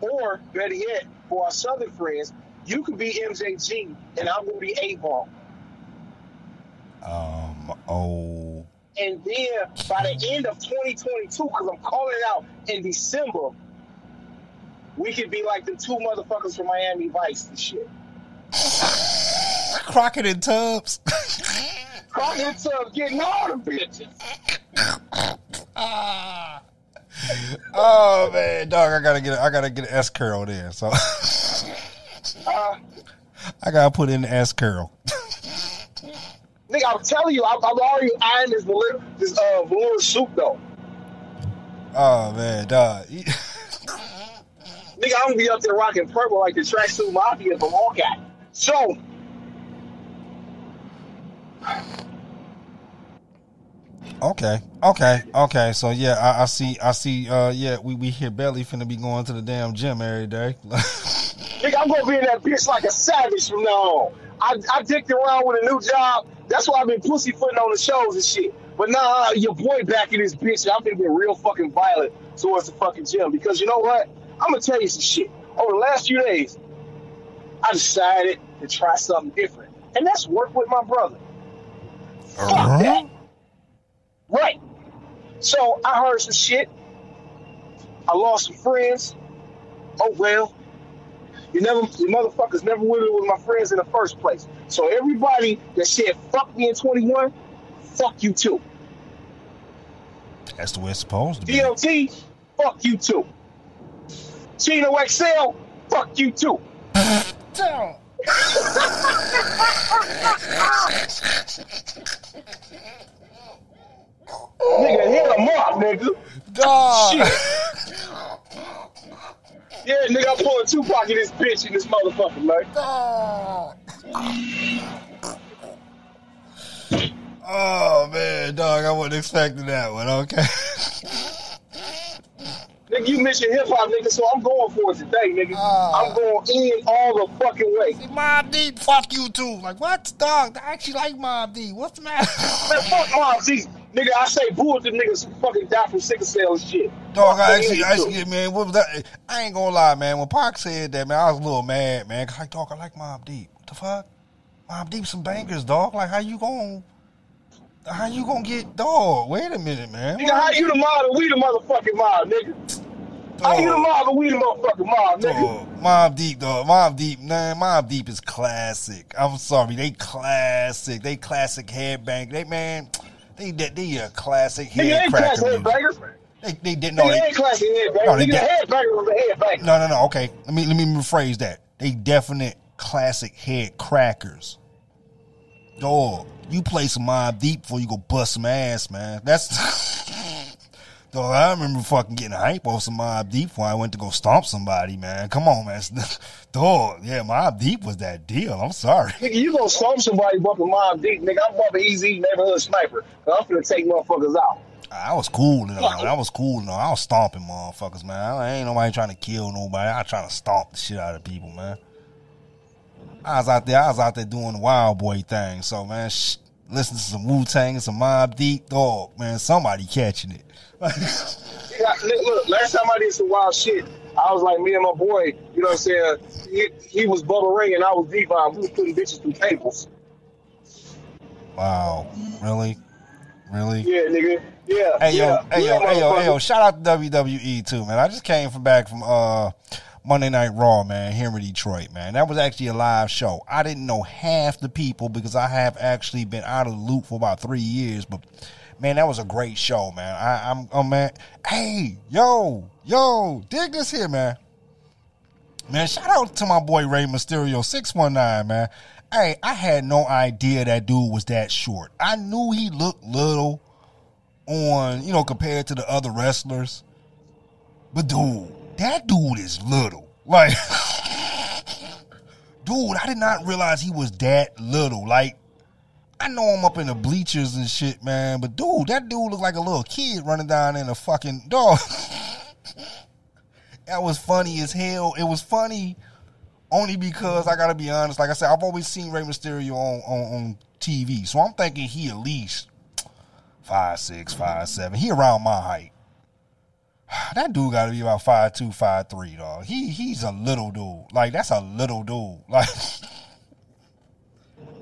or better yet, for our Southern friends, you could be MJG, and I'm gonna be A-Ball. Um oh And then by the end of 2022, because I'm calling it out in December, we could be like the two motherfuckers from Miami Vice and shit. Crockett and Tubbs. Crockett and Tubbs getting all the bitches. oh man, dog, I gotta get I gotta get an S curl there. So Uh, I gotta put in the S curl. nigga, I'm telling you, I'm, I'm already eyeing this this uh, velour suit though. Oh man, dog. <laughs> Nigga, I'm gonna be up there rocking purple like the tracksuit mafia from Hawkeye. So, Okay, okay, okay. So yeah, I, I see, I see. Uh, yeah, we we hear Belly finna be going to the damn gym every day. <laughs> nigga, I'm gonna be in that bitch like a savage from now on. I, I dicked around with a new job. That's why I've been pussyfooting on the shows and shit. But now uh, your boy back in this bitch, I'm gonna be real fucking violent towards the fucking gym because you know what? I'm gonna tell you some shit. Over the last few days, I decided to try something different, and that's work with my brother. Uh-huh. Fuck that. Right. So I heard some shit. I lost some friends. Oh well. You never, you motherfuckers never with with my friends in the first place. So everybody that said fuck me in 21, fuck you too. That's the way it's supposed to be. DLT, fuck you too. Chino XL, fuck you too. Damn. nigga, hit him up, nigga. Dog. Shit. yeah, nigga, I'm pulling Tupac in this bitch in this motherfucker, man. Dog. Oh man, dog, I wasn't expecting that one. Okay. <laughs> Nigga, you mentioned hip hop, nigga, so I'm going for it today, nigga. Ah. I'm going in all the fucking way. Mob Deep, fuck you too. Like what, dog? I actually like Mob Deep. What's the matter? Man, fuck Mob Deep. Nigga, I say boo if the niggas fucking die from sickle cell shit. Dog, I actually, I actually, man, what was that? I ain't gonna lie, man. When Pac said that, man, I was a little mad, man. Cause like, dog, I like Mob Deep. What the fuck? Mob Deep some bangers, dog. Like, how you gonna, how you gonna get, dog? Wait a minute, man. Nigga, how you the mob we the motherfucking mob, nigga? How you the mob and we the motherfucking mob, nigga? Dog, Mob Deep, dog. Mob Deep, man. Mob Deep is classic. I'm sorry, they classic. They classic headbang. They man, they they, they a classic head cracker. They they did no. Nigga, they They, ain't classy headbanger. No, they did- headbanger was a headbanger. no, no, no. Okay, let me let me rephrase that. They definite classic head crackers. Dog, you play some Mob Deep before you go bust some ass, man. That's. <laughs> Dog, I remember fucking getting hype off some Mob Deep before I went to go stomp somebody, man. Come on, man. <laughs> Dog, yeah, Mob Deep was that deal. I'm sorry. Nigga, you gonna stomp somebody bumping Mob Deep. Nigga, I'm bumping Easy Neighborhood Sniper. I'm gonna take motherfuckers out. I was cool and all. I was cool and all. I was stomping motherfuckers, man. I ain't nobody trying to kill nobody. I trying to stomp the shit out of people, man. I was out there. I was out there doing the wild boy thing. So, man, sh- listen to some Wu Tang and some Mob Deep, dog. Man, somebody catching it. <laughs> Yeah, look, last time I did some wild shit, I was like me and my boy, you know what I'm saying? He, he was Bubba Ray and I was Devon. We was putting bitches through tables. wow, really, really. Yeah, nigga. Yeah. Hey yo, yeah, hey yeah, yo, hey yo, hey yo! Shout out to WWE too, man. I just came from back from uh Monday Night Raw, man, here in Detroit, man. That was actually a live show. I didn't know half the people because I have actually been out of the loop for about three years, but man, that was a great show, man. I, I'm, oh man, hey, yo, yo, dig this here, man. Man, shout out to my boy Ray Mysterio six one nine, man. Hey, I had no idea that dude was that short. I knew he looked little on, you know, compared to the other wrestlers. But dude, that dude is little. Like, <laughs> dude, I did not realize he was that little. Like, I know him up in the bleachers and shit, man. But dude, that dude looked like a little kid running down in a fucking <laughs> dog. that was funny as hell. It was funny only because I gotta be honest. Like I said, I've always seen Rey Mysterio on on, on TV, so I'm thinking he at least five six, five seven. He around my height. <sighs> That dude got to be about five two, five three, dog. He he's a little dude. Like that's a little dude. <laughs> Like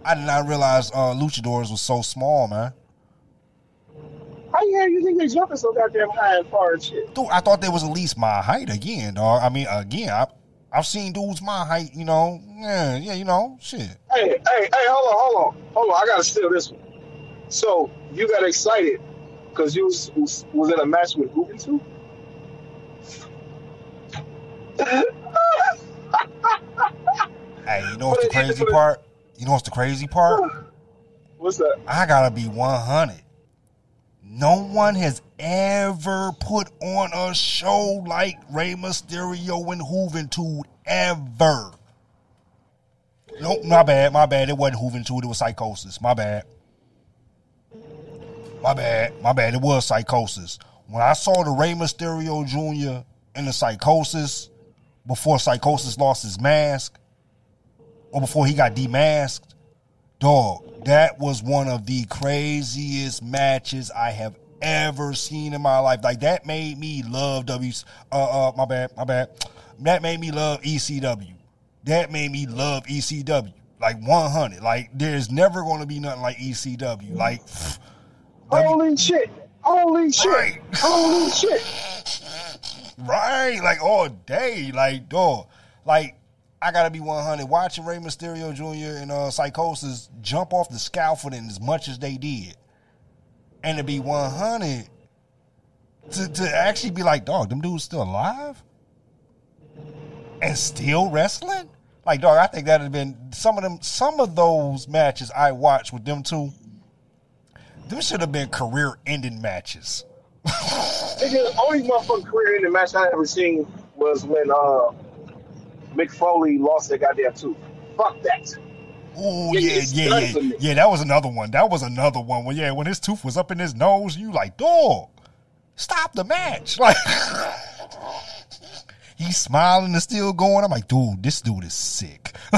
I did not realize uh, luchadors was so small, man. How the hell you think they jumping so goddamn high and far and shit? Dude, I thought they was at least my height again, dog. I mean, again, I I've seen dudes my height, you know. Yeah, yeah, you know, shit. Hey, hey, hey, hold on, hold on, hold on. I gotta steal this one. So you got excited because you was, was, was in a match with Ubuntu? Hey, you know what's the crazy part? You know what's the crazy part? What's that? I gotta be 100. No one has ever put on a show like Rey Mysterio and Juventud ever. Nope, my bad, my bad. It wasn't Juventud, it was Psychosis. My bad. My bad, my bad. It was Psychosis. When I saw the Rey Mysterio Jr. in the Psychosis, before Psychosis lost his mask, or before he got demasked, Dog, that was one of the craziest matches I have ever seen in my life. Like that made me love W. Uh, uh, my bad, my bad. That made me love ECW. That made me love ECW. Like 100. Like there's never going to be nothing like ECW. Like Holy shit! Holy shit! Right. Holy shit! <laughs> Right, like all day, like dog, like I gotta be one hundred. Watching Rey Mysterio Jr. and uh, Psychosis jump off the scaffolding as much as they did, and to be one hundred, to to actually be like, dog, them dudes still alive and still wrestling. Like, dog, I think that have been some of them. Some of those matches I watched with them two. Them should have been career-ending matches. Nigga, the only motherfucking career in the match I ever seen was when uh Mick Foley lost that goddamn tooth. Fuck that. Oh Yeah, yeah, yeah, yeah. That was another one. That was another one. When yeah, when his tooth was up in his nose, you like, dog, stop the match. <laughs> Like he's smiling and still going. I'm like, dude, this dude is sick. <laughs>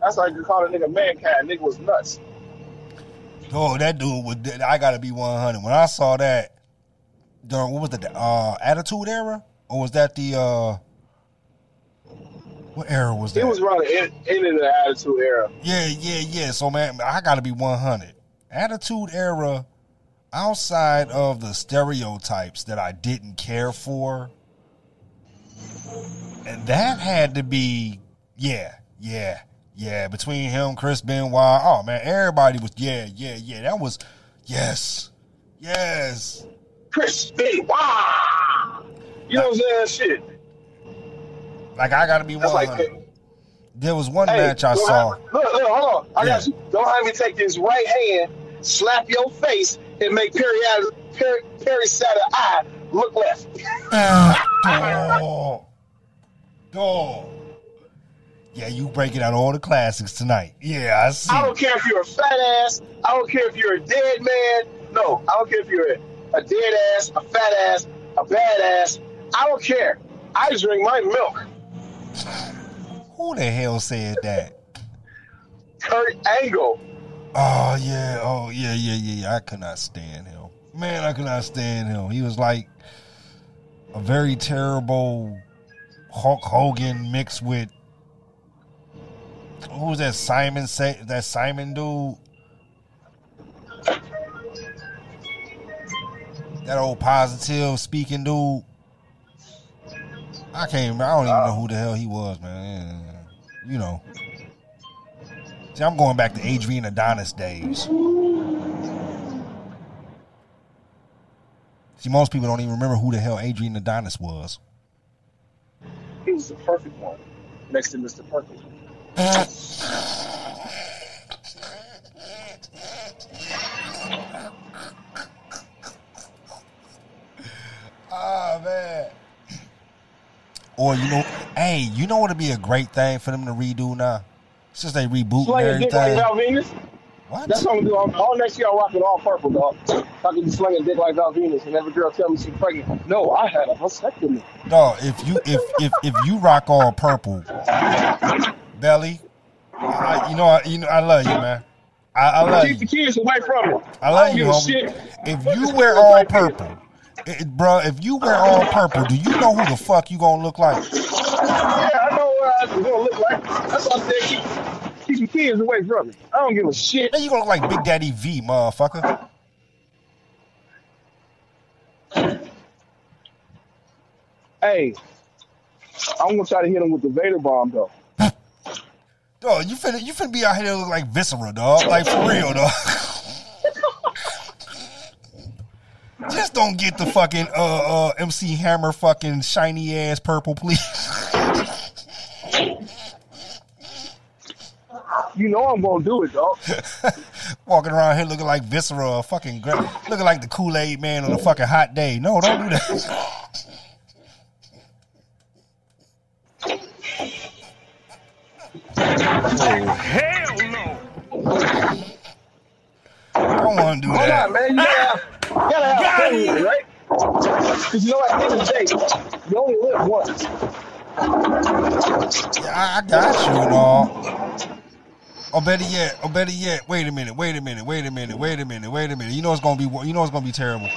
That's like you call a nigga mankind. Nigga was nuts. Oh, that dude was. I gotta be 100. When I saw that during what was the uh, Attitude Era, or was that the uh, what era was that? It was around the end, end of the Attitude Era. Yeah, yeah, yeah. So man, I gotta be one hundred. Attitude era, outside of the stereotypes that I didn't care for, and that had to be yeah, yeah, yeah. Between him, Chris Benoit, oh man, everybody was yeah, yeah, yeah. That was yes, yes. Chris Benoit. You know what I'm saying? Shit. Like I gotta be one like. There was one match I saw. look, look, hold on. I got you. Don't have me take this right hand, slap your face, and make Perry out Perry, Perry Saturn eye look left. Ah, <laughs> dog. Dog. Yeah, you breaking out all the classics tonight. Yeah, I see. I don't care if you're a fat ass. I don't care if you're a dead man. No, I don't care if you're a, a dead ass, a fat ass, a bad ass. I don't care. I just drink my milk. Who the hell said that? Kurt Angle. Oh yeah, oh yeah, yeah, yeah, yeah. I could not stand him. Man, I could not stand him. He was like a very terrible Hulk Hogan mixed with who was that Simon say that Simon dude? That old positive speaking dude. I can't remember. I don't even know who the hell he was, man. You know. See, I'm going back to Adrian Adonis days. See, most people don't even remember who the hell Adrian Adonis was. He was the perfect one next to Mr. Perfect. Oh man. Or you know, hey, you know what would be a great thing for them to redo now? Since they reboot and dick like everything. Val Venus. What? That's what I'm gonna do. All, all next year, I'm rocking all purple, dog. I can be slinging dick like Val Venus, and every girl tell me she's pregnant. No, I had a vasectomy. Dog, if you if if if you rock all purple, belly, I, you know I, you know I love you, man. I, I love Keep the you. kids away from it. I love don't you, homie. If What you wear all like purple, it, bro, if you wear all purple, do you know who the fuck you gonna look like? Yeah, I know what I'm gonna look like. That's why I said keep, keep the kids away from me. I don't give a shit. Man, you gonna look like Big Daddy V, motherfucker. Hey, I'm gonna try to hit him with the Vader bomb though. Dog, you finna you finna be out here look like Viscera, dog. Like for real, dog. <laughs> Just don't get the fucking uh uh MC Hammer fucking shiny ass purple, please. <laughs> You know I'm gonna do it, dog. <laughs> Walking around here looking like Viscera, fucking gra- looking like the Kool Aid man on a fucking hot day. No, don't do that. Hell no! I don't want to do Hold on, that. man. You gotta you gotta have fun with it, right? Because you know, at the end of the day, you only live once. Yeah, I, I got you and all. Or better yet, or better yet, wait a minute, wait a minute, wait a minute, wait a minute, wait a minute. You know it's gonna be, you know it's gonna be terrible.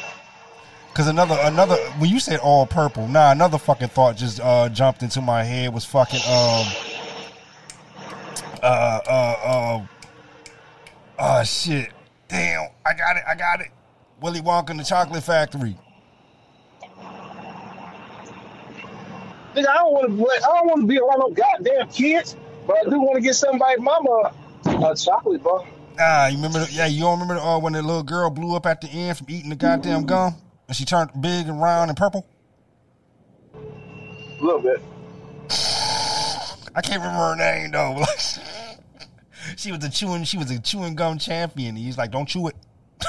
Cause another, another, when you said all purple, nah, another fucking thought just uh, jumped into my head was fucking um, uh, uh, uh, oh shit, damn, I got it, I got it. Willy Wonka and the Chocolate Factory. Nigga, I don't want to. I don't want to be around no goddamn kids, but I do want to get somebody's mama a chocolate bar. Ah, you remember? The, yeah, you don't remember uh, when the little girl blew up at the end from eating the goddamn gum, and she turned big and round and purple. A little bit. I can't remember her name though. <laughs> Like, she was a chewing. She was a chewing gum champion. He's like, "Don't chew it." <laughs>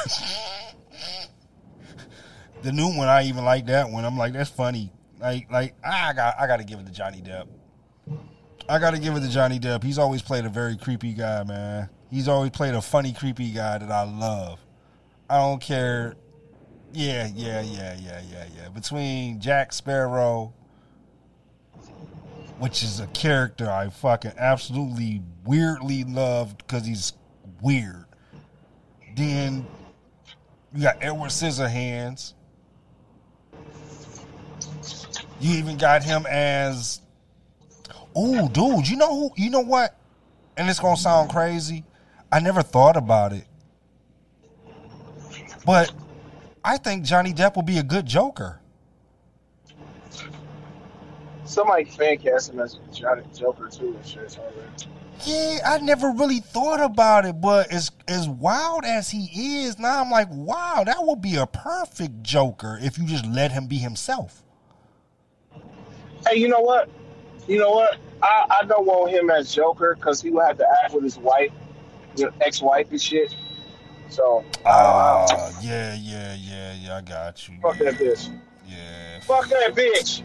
The new one, I even like that one. I'm like, that's funny. Like, like I got, I got to give it to Johnny Depp. I got to give it to Johnny Depp. He's always played a very creepy guy, man. He's always played a funny, creepy guy that I love. I don't care. Yeah, yeah, yeah, yeah, yeah, yeah. Between Jack Sparrow, which is a character I fucking absolutely weirdly love because he's weird. Then you got Edward Scissorhands. You even got him as Oh, dude, you know who you know what? And it's gonna sound crazy. I never thought about it. But I think Johnny Depp will be a good Joker. Somebody fan cast him as Joker too and shit. Yeah, I never really thought about it, but as as wild as he is, now I'm like, wow, that would be a perfect Joker if you just let him be himself. Hey, you know what? You know what? I, I don't want him as Joker because he would have to act with his wife, your ex-wife and shit. So, Ah, yeah, yeah, yeah, yeah, I got you. fuck yeah, that bitch. Yeah. Fuck that bitch.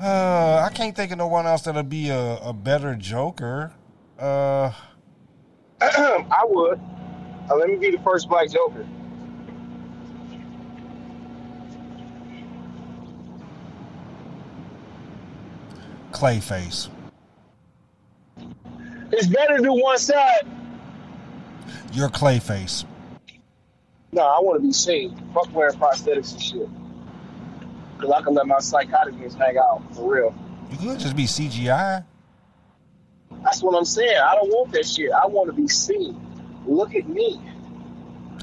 Uh, I can't think of no one else that'll be a, a better Joker. Uh, <clears throat> I would. Uh, let me be the first black Joker. Clayface. It's better to do one side. You're Clayface. No, I want to be seen. Fuck wearing prosthetics and shit. Because I can let my psychoticness hang out, for real. You could just be CGI. That's what I'm saying. I don't want that shit. I want to be seen. Look at me.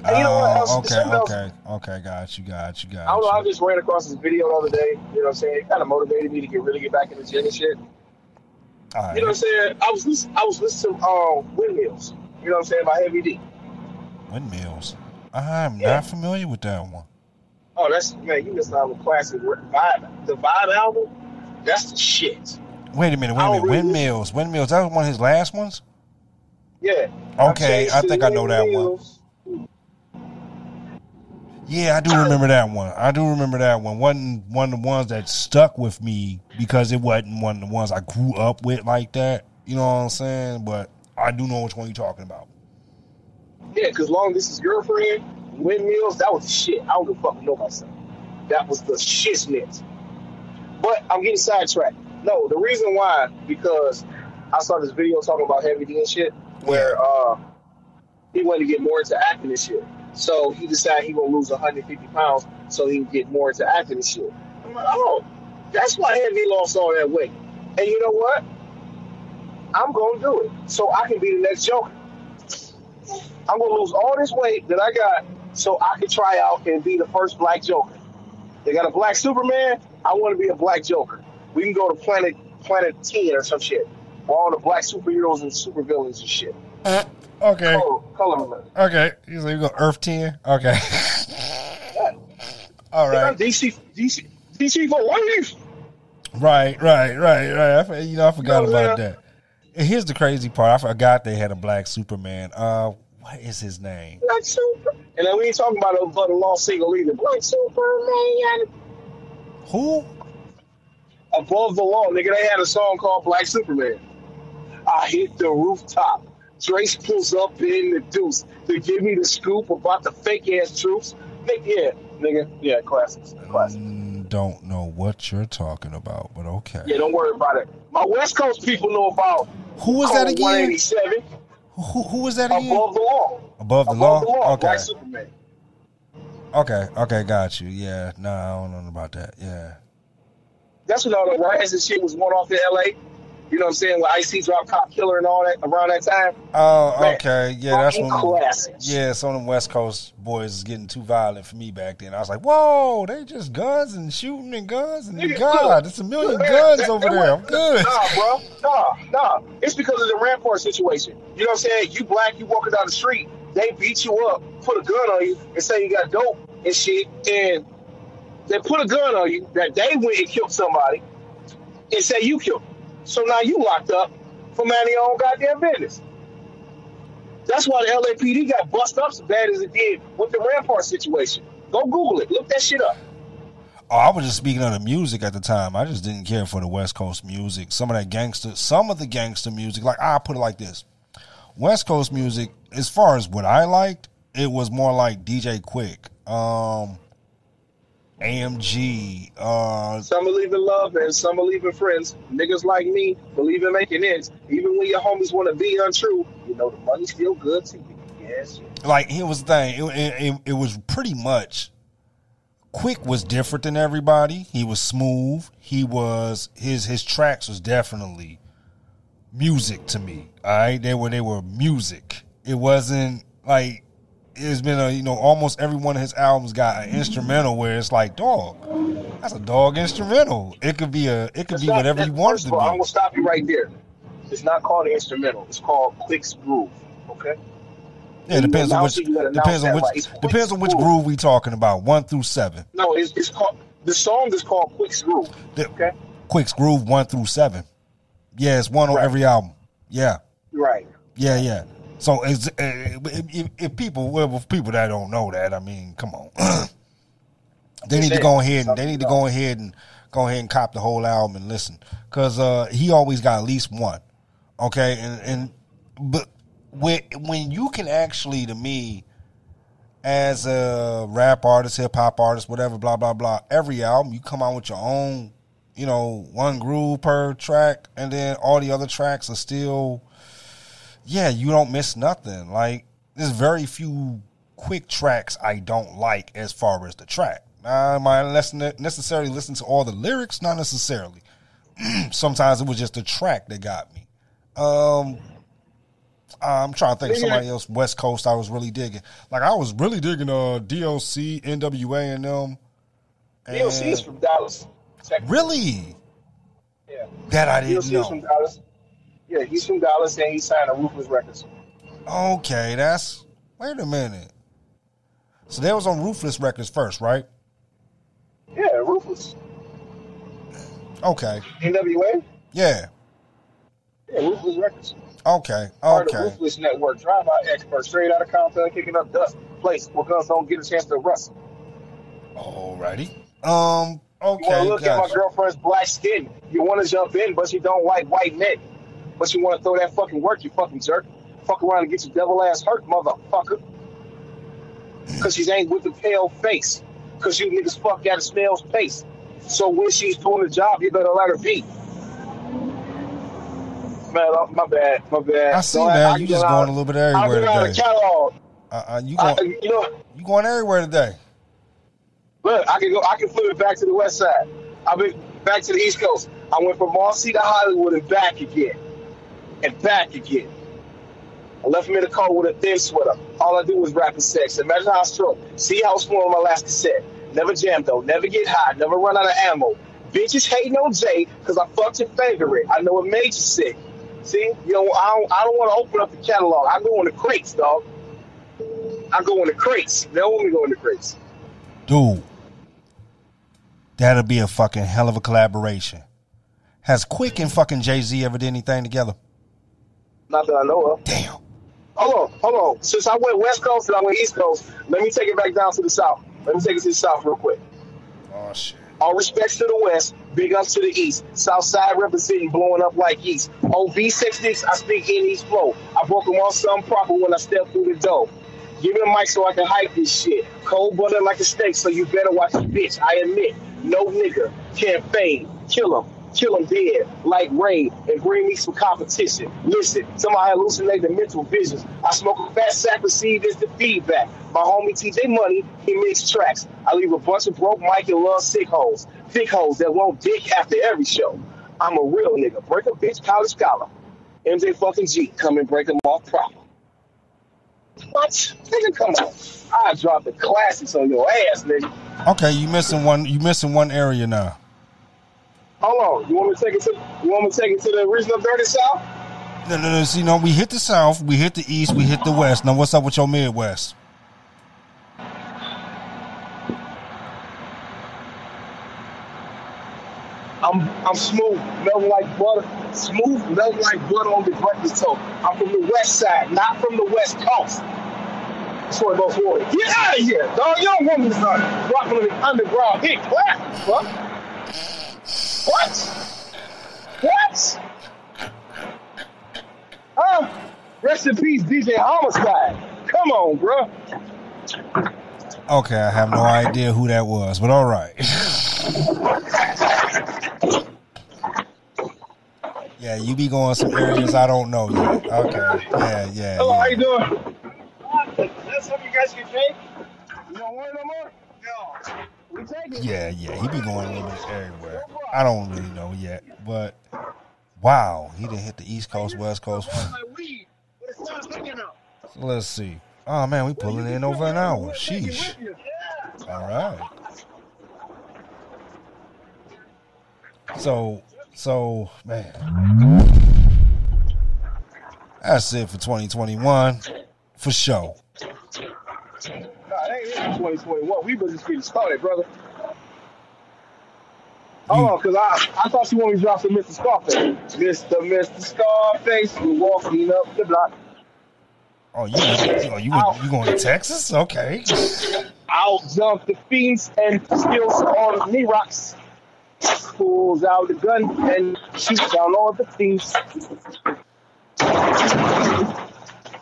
And you know what else? Oh, okay, something else- okay, okay. Got you, got you, got I don't know. I just ran across this video the other day. You know what I'm saying? It kind of motivated me to get really get back in the gym and shit. Right. You know what I'm saying? I was listen, I was listening to um, windmills. You know what I'm saying? By Heavy D. Windmills. I'm Yeah. not familiar with that one. Oh, that's man. You missed out on a classic vibe. The vibe album. That's the shit. Wait a minute, wait a minute. really- Windmills, windmills. That was one of his last ones. Yeah. Okay, I think I know that one. Yeah, I do remember that one. I do remember that one. Wasn't one of the ones that stuck with me because it wasn't one of the ones I grew up with like that. You know what I'm saying? But I do know which one you're talking about. Yeah, because long this distance girlfriend, windmills, that was the shit. I don't give a fuck what nobody said. That was the shiznit. But I'm getting sidetracked. No, the reason why, because I saw this video talking about Heavy D and shit, where uh, he wanted to get more into acting and shit. So he decided he gonna lose 150 pounds so he can get more into acting and shit. I'm like, oh, that's why Heavy lost all that weight. And you know what? I'm gonna do it so I can be the next Joker. I'm gonna lose all this weight that I got so I can try out and be the first black Joker. They got a black Superman. I want to be a black Joker. We can go to Planet Planet Ten or some shit. Where all the black superheroes and supervillains and shit. Okay. Color, color. Okay. You say you go Earth 10? Okay. <laughs> All right. DC, DC, DC for life. Right, right, right, right. I, you know, I forgot You know about I'm that. And here's the crazy part. I forgot they had a black Superman. Uh, what is his name? Black Super. And then we ain't talking about a but a lost single either. Black Superman. Who? Above the law, nigga. They had a song called Black Superman. I hit the rooftop. Drace pulls up in the deuce to give me the scoop about the fake ass troops. Nigga, yeah, nigga, yeah, classics, classics. Mm, Don't know what you're talking about, but okay. Yeah, don't worry about it. My West Coast people know about Who was that again? 187 Who, who was that again? above the law. Above the above law? the law. Okay. Superman. Okay, okay, got you. Yeah, no, I don't know about that. Yeah. That's when all the riots and shit was going off in L.A. You know what I'm saying? With Ice-T drop Cop Killer and all that around that time. Oh, Man, okay. Yeah, that's when. classics. Yeah, some of them West Coast boys is getting too violent for me back then. I was like, whoa, they just guns and shooting and guns and Nigga, God, there's a million man, guns that- over that there. I'm good. Nah, bro. <laughs> Nah, nah. It's because of the Rampart situation. You know what I'm saying? You black, you walking down the street, they beat you up, put a gun on you, and say you got dope and shit, and they put a gun on you that they went and killed somebody and say you killed. So now you locked up for minding your own goddamn business. That's why the LAPD got bust up so bad as it did with the Rampart situation. Go Google it. Look that shit up. Oh, I was just speaking of the music at the time. I just didn't care for the West Coast music. Some of that gangster, some of the gangster music. Like I put it like this: West Coast music, as far as what I liked, it was more like DJ Quick, um, AMG. Uh, Some believe in love and some believe in friends. Niggas like me believe in making ends. Even when your homies want to be untrue, you know the money's still good to you. Yes. like here was the thing. It, it, it, it was pretty much. Quick was different than everybody. He was smooth. He was his his tracks was definitely music to me. All right, they were they were music. It wasn't like it's been a you know almost every one of his albums got an instrumental where it's like dog. That's a dog instrumental. It could be a it could be not- whatever you want it to all, I'm gonna stop you right there. It's not called an instrumental. It's called Quick's Groove. Okay. Yeah, it depends on which Announce it, you gotta depends on which depends on which groove we talking about. One through seven. No, it's, it's called the song is called Quick's Groove. Okay. Quick's groove one through seven. Yeah, it's one on every album. Yeah. Right. Yeah, yeah. So it's, uh, if, if, if people, well, if people that don't know that, I mean, come on, <clears throat> they need to go ahead and they need to go ahead and go ahead and cop the whole album and listen, because uh, he always got at least one. Okay, and and but when when you can actually, to me, as a rap artist, hip hop artist, whatever, blah blah blah, every album you come out with your own, you know, one groove per track, and then all the other tracks are still yeah, you don't miss nothing. Like there's very few quick tracks I don't like as far as the track. Now, am I listen necessarily listen to all the lyrics? Not necessarily. <clears throat> Sometimes it was just the track that got me. Um, I'm trying to think of somebody else West Coast I was really digging. Like I was really digging uh DLC, NWA, and them. DLC is from Dallas. Texas. really Yeah. that I didn't DLC is from know. Dallas. Yeah, he's from Dallas and he signed a Ruthless Records. Okay, that's wait a minute. So that was on Ruthless Records first, right? Yeah, Ruthless. Okay. NWA. Yeah. Yeah, Ruthless Records. Okay. Of the Okay. Ruthless Network. Drive-out expert, straight out of Compton, kicking up dust. Place where guns don't get a chance to rust. Alrighty. Um. You want Okay. to look at my girlfriend's black skin. You want to jump in, but you don't like white men. But you want to throw that fucking work, you fucking jerk. Fuck around and get your devil ass hurt, motherfucker. Cause she's ain't with the pale face. Cause you niggas fuck out of smells pace. So when she's doing the job, you better let her be. Man, my bad, my bad. I see, man. I You just going a little bit I everywhere get out of today. catalog. Uh, uh, you I, going? you know, You going everywhere today? Look, I can go. I can flip it back to the west side. I've been back to the east coast. I went from Marcy to Hollywood and back again, and back again. I left him in the car with a thin sweater. All I do was rap and sex. Imagine how I stroke. See how small my last cassette. Never jam though. Never get high. Never run out of ammo. Bitches hating on Jay because I fucked your favorite. I know it made you sick. See, you know, I don't, I don't want to open up the catalog. I go in the crates, dog. I go in the crates. They don't want me to go in the crates. Dude, that'll be a fucking hell of a collaboration. Has Quick and fucking Jay Z ever did anything together? Not that I know of. Damn. Hold on, hold on. Since I went West Coast and I went East Coast, let me take it back down to the South. Let me take it to the South real quick. Oh shit. All respects to the West, big ups to the East. South Side representing, blowing up like yeast. OV sixties, I speak in East flow. I broke them all something proper when I stepped through the door. Give me a mic so I can hype this shit. Cold butter like a steak, so you better watch your bitch. I admit, no nigga can fade. Kill him. Kill him dead like rain and bring me some competition. Listen, somebody hallucinating mental visions. I smoke a fat sack, receive this the feedback. My homie TJ Money, he makes tracks. I leave a bunch of broke mic and love sick holes. Thick holes that won't dick after every show. I'm a real nigga. Break a bitch college scholar. MJ fucking G, come and break them off proper. What? Nigga, come on. I drop the classics on your ass, nigga. Okay, you missing one. You missing one area now. Hold on. You want me to take it to you want me to take it to the original Dirty South? No, no, no. See, no, we hit the south, we hit the east, we hit the west. Now, what's up with your Midwest? I'm I'm smooth, melting like butter. Smooth, melting like butter on the breakfast toast. I'm from the west side, not from the west coast. Destroy both warriors. Get out of here, dog. You don't want me to start rocking the underground hit. What? What? What? Huh? Rest in peace, DJ Homicide. Come on, bro. Okay, I have no idea who that was, but all right. yeah, you be going some areas I don't know yet. Okay, yeah, yeah. Hello, how you doing? That's something you guys can take. You don't want it no more? No. We take it. Yeah, yeah, he be going a little bit everywhere. I don't really know yet, but wow, he didn't hit the East Coast, West Coast. My weed, but it's not big enough. So let's see. Oh man, we pulling in over an hour. Sheesh. All right. So, so man, that's it for 2021 for sure. Nah, it ain't even 2021. We was just getting started, brother. Hold on, because I, I thought you wanted to drop some Mr. Scarface. Mr. Mr. Scarface, we're walking up the block. Oh, you, oh, you, you going to Texas? Okay. Out jump the fiends and skills on knee rocks. Pulls out the gun and shoots down all the fiends.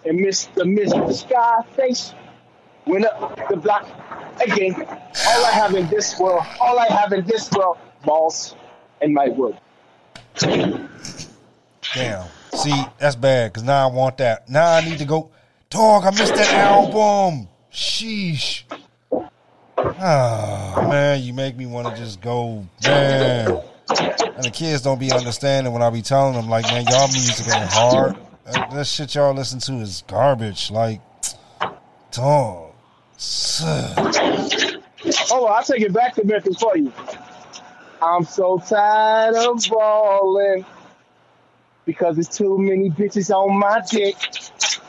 And Mr. Mr. Scarface went up the block again. All I have in this world, all I have in this world, balls and my word. Damn. See, that's bad because now I want that. Now I need to go. Dog, I missed that album. Sheesh. Ah, man, you make me want to just go, man. And the kids don't be understanding when I be telling them, like, man, y'all music ain't hard. That, that shit y'all listen to is garbage. Like, <tsk> dog. Oh, I'll take it back to Memphis for you. I'm so tired of balling because there's too many bitches on my dick.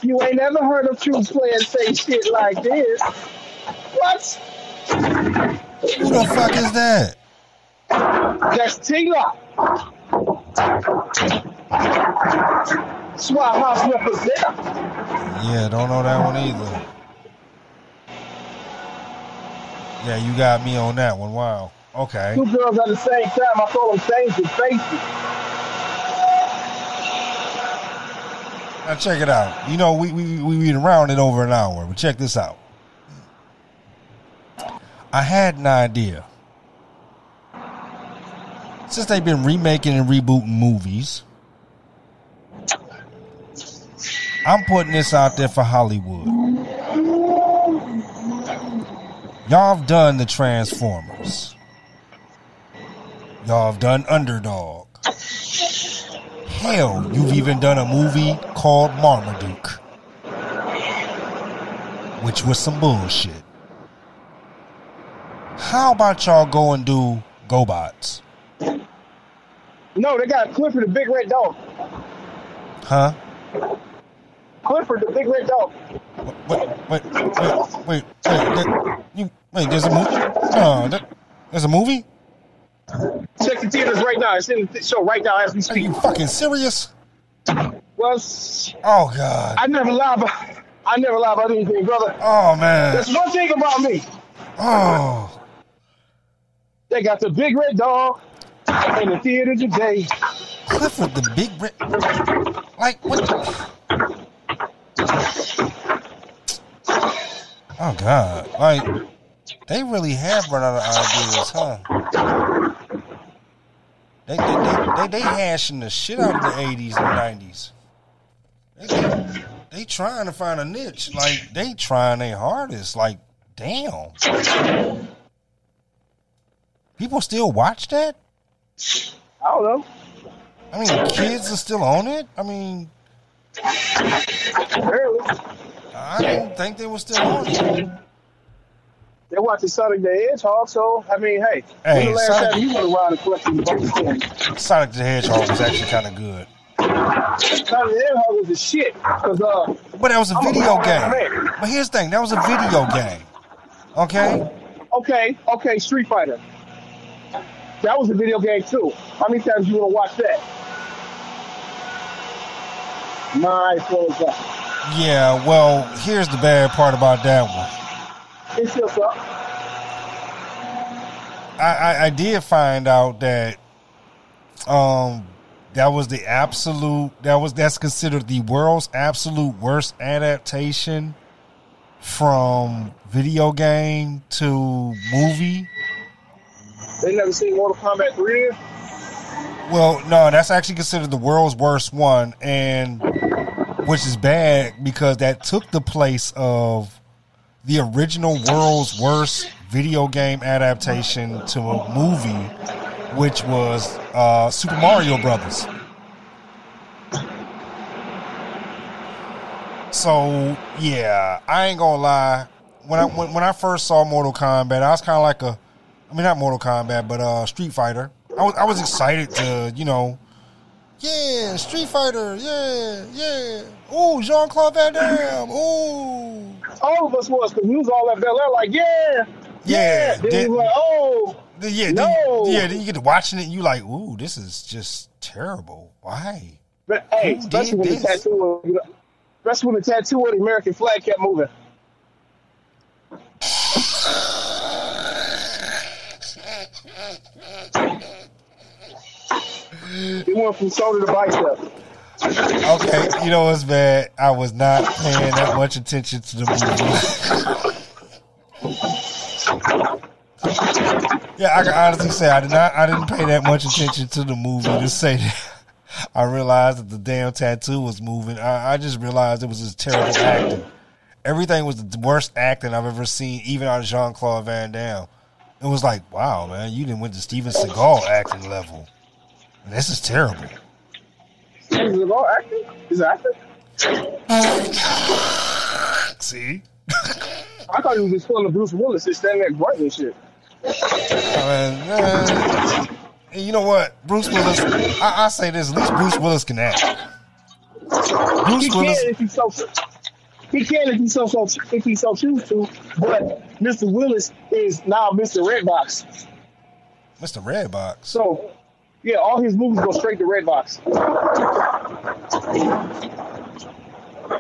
You ain't never heard a true player say shit like this. What? Who the fuck is that? That's Tina. Swat House represent. Yeah, don't know that one either. Yeah, you got me on that one. Wow. Okay. Two girls at the same time. I call them and faces. Now check it out. You know, we we we been around it over an hour, but check this out. I had an idea. Since they've been remaking and rebooting movies, I'm putting this out there for Hollywood. Y'all have done the Transformers. Y'all have done Underdog. Hell, you've even done a movie called Marmaduke, which was some bullshit. How about y'all go and do GoBots? No, they got Clifford the Big Red Dog. Huh? Clifford the Big Red Dog. Wait, wait, wait, wait, wait, you, wait, there's a movie? No, there's a movie? Check the theaters right now. It's in the show right now as we Are speak. you fucking serious? Well, Oh, God. I never lie about I never lie about anything, brother. Oh, man. There's one thing about me. Oh. They got the big red dog in the theater today. Clifford the Big Red. Like, what the? Oh, God. Like, they really have run out of ideas, huh? They, they, they, they, they hashing the shit out of the 80s and 90s. They, they, they trying to find a niche. Like, they trying their hardest. Like, damn. People still watch that? I don't know. I mean, kids are still on it. I mean, Barely. I didn't think they were still on it. They watching Sonic the Hedgehog, so I mean, hey, when Hey, the last Sonic- time you went around and collected the Sonic the Hedgehog was actually kind of good, Sonic the Hedgehog was the shit. Cause uh, but that was a I'm a video grown-ass game. But here's the thing: that was a video game. Okay, okay, okay, Street Fighter. That was a video game too. How many times you want to watch that? My was that? Yeah, well, here's the bad part about that one. It still sucks. I, I, I did find out that um that was the absolute that was that's considered the world's absolute worst adaptation from video game to movie. They never seen Mortal Kombat 3? Well, no, that's actually considered the world's worst one, and which is bad because that took the place of the original world's worst video game adaptation to a movie, which was uh, Super Mario Brothers. So yeah, I ain't gonna lie. When I when, when I first saw Mortal Kombat, I was kind of like a, I mean not Mortal Kombat, but uh, Street Fighter. I was I was excited to you know, yeah, Street Fighter, yeah, yeah. Ooh, Jean Claude Van Damme. Ooh, All of us was, because we was all at Bel Air like, yeah, Yeah, Then did- we like, oh, The- yeah, No. then, yeah. Then you get to watching it, and you like, ooh, this is just terrible. Why? but, hey, Who especially when the tattoo, especially when the tattoo of the American flag kept moving. It went from shoulder to bicep. Okay, you know what's bad? I was not paying that much attention to the movie. yeah, I can honestly say I did not. I didn't pay that much attention to the movie to say that. I realized that the damn tattoo was moving. I, I just realized it was just terrible acting. Everything was the worst acting I've ever seen, even out of Jean Claude Van Damme. It was like, wow, man, you didn't went to Steven Seagal acting level. And this is terrible. Is it all acting? Is it acting? <sighs> See? <laughs> I thought he was just pulling a Bruce Willis just standing there grunting and shit. Uh, uh, and you know what? Bruce Willis, I, I say this, at least Bruce Willis can act. Bruce He Willis, can if he so he can if he so so if he so choose to, but Mr. Willis is now Mr. Redbox. Mr. Redbox. So yeah, all his movies go straight to Redbox.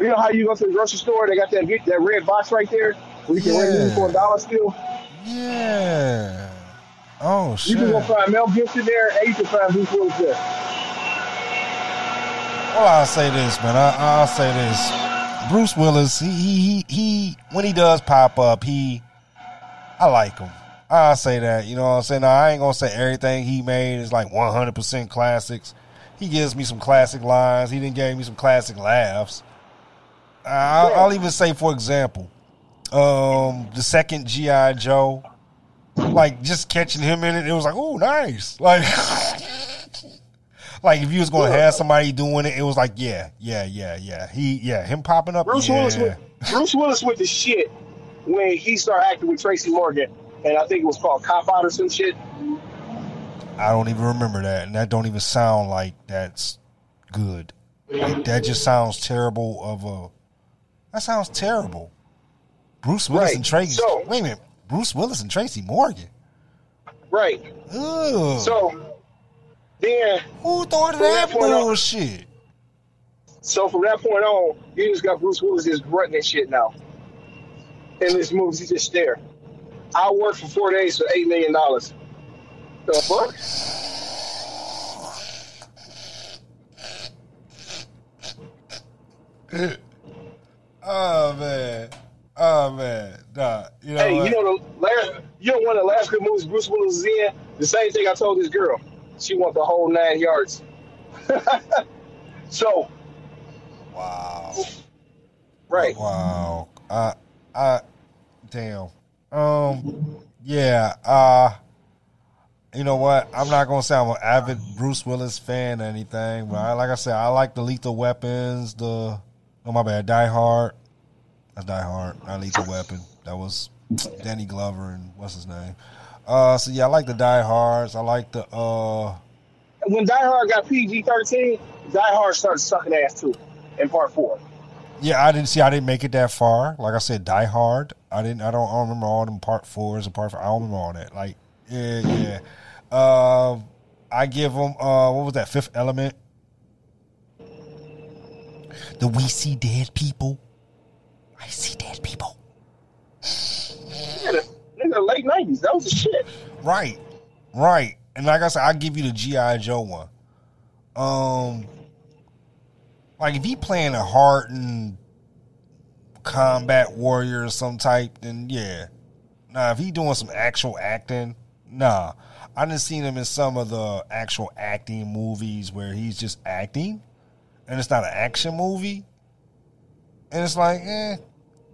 You know how you go to the grocery store, they got that that red box right there where you can rent Yeah. movies for a dollar still. Yeah. Oh, shit. You can go find Mel Gibson there and you can find Bruce Willis there. Well, I'll say this, man. I, I'll say this. Bruce Willis, he, he, he, he, when he does pop up, he, I like him. I'll say that. You know what I'm saying? Now, I ain't going to say everything he made is like 100% classics. He gives me some classic lines. He didn't give me some classic laughs. I'll, I'll even say, for example, um, the second G.I. Joe, like just catching him in it, it was like, oh, nice. <laughs> Like, like if you was going to have somebody doing it, it was like, yeah, yeah, yeah, yeah. He, yeah, him popping up. Bruce yeah. Willis with Bruce Willis with the shit when he started acting with Tracy Morgan. And I think it was called Cop Out or some shit. I don't even remember that, and that don't even sound like that's good. Like, that just sounds terrible. Of a that sounds terrible. Bruce Willis Right. and Tracy. So- wait a minute, Bruce Willis and Tracy Morgan. Right. Ugh. So then who thought of that that point on- So from that point on, you just got Bruce Willis just grunting and shit now. In this movie, he's just there. I worked for four days for eight million dollars. The fuck? <laughs> Oh man, oh man, nah. You know hey, what? you know the last, you know one of the last good movies Bruce Willis is in. The same thing I told this girl. She wants the whole nine yards. <laughs> so wow, right, wow. Uh, uh, damn. Um, yeah. Uh, you know what? I'm not gonna say I'm an avid Bruce Willis fan or anything, but I, like I said, I like the Lethal Weapons. The oh my bad, Die Hard. That's Die Hard, not Lethal Weapon. That was Danny Glover and what's his name. Uh, so yeah, I like the Die Hards. I like the uh. when Die Hard got PG thirteen, Die Hard started sucking ass too. In part four. Yeah, I didn't see. I didn't make it that far. Like I said, Die Hard. I didn't. I don't. I don't remember all them part fours and part. Five. I don't remember all that. Like, yeah, yeah. Um, I give them. Uh, what was that? Fifth Element. The We See Dead People. I see dead people. Yeah, nigga, late nineties. That was the shit. Right, right. And like I said, I give you the GI Joe one. Um, like if he playing a hardened combat warrior or some type, then yeah. Nah, if he doing some actual acting, nah. I didn't seen him in some of the actual acting movies where he's just acting, and it's not an action movie. And it's like, eh,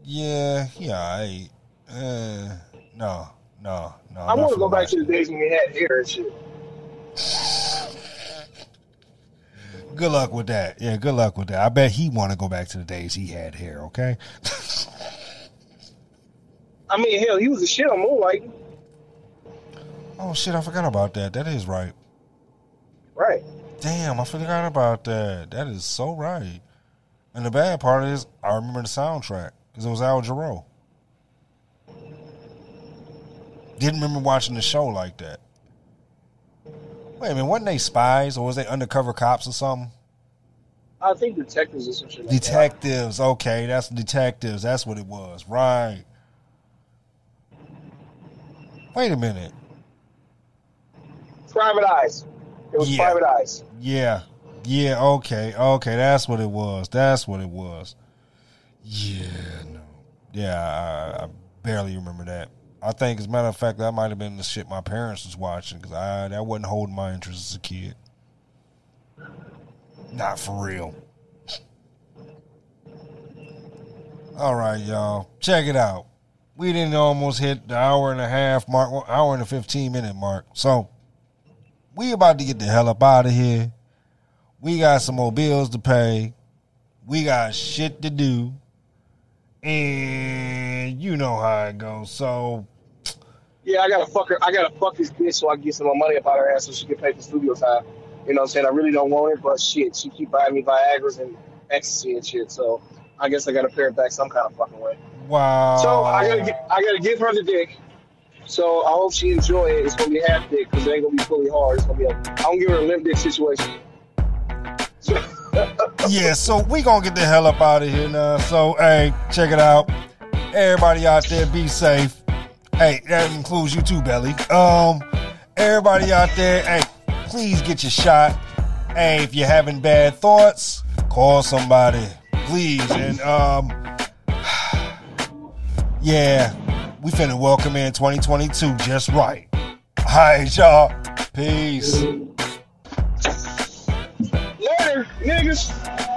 yeah, yeah, I, eh, no, no, no. I want to go back to the days when we had hair and shit. <sighs> <sighs> <sighs> Good luck with that. Yeah, good luck with that. I bet he want to go back to the days he had hair. Okay. I mean, hell, he was a shit on Moonlight. oh shit! I forgot about that. That is right. Right. Damn, I forgot about that. That is so right. And the bad part is, I remember the soundtrack because it was Al Jarreau. Didn't remember watching the show like that. Wait a minute, wasn't they spies or was they undercover cops or something? I think detectives or some shit. Like that. Detectives. Okay, that's detectives. That's what it was. Right. Wait a minute. Private Eyes. It was Yeah. Private Eyes. Yeah. Yeah, okay. Okay, that's what it was. That's what it was. Yeah, no. Yeah, I, I barely remember that. I think, as a matter of fact, that might have been the shit my parents was watching because I that wasn't holding my interest as a kid. Not for real. All right, y'all. Check it out. We didn't almost hit the hour and a half mark, hour and a 15 minute mark. So, we about to get the hell up out of here. We got some more bills to pay. We got shit to do. And you know how it goes. So, Yeah, I gotta fuck her. I gotta fuck this bitch so I can get some more money up out her ass so she can pay for studio time. You know what I'm saying? I really don't want it, but shit, she keep buying me Viagra's and ecstasy and shit. So I guess I gotta pay her back some kind of fucking way. wow. So I gotta get, I gotta give her the dick. So I hope she enjoy it. It's gonna be half dick because it ain't gonna be fully hard. It's gonna be. A, I'm gonna give her a limp dick situation. <laughs> yeah, so we gonna get the hell up out of here now. So, hey, check it out. Everybody out there, be safe. Hey, that includes you too, Belly. Um, everybody out there, hey, please get your shot. Hey, if you're having bad thoughts, call somebody, please. And um, <sighs> yeah, we finna welcome in 2022 just right. All right, y'all. Peace. Later, niggas.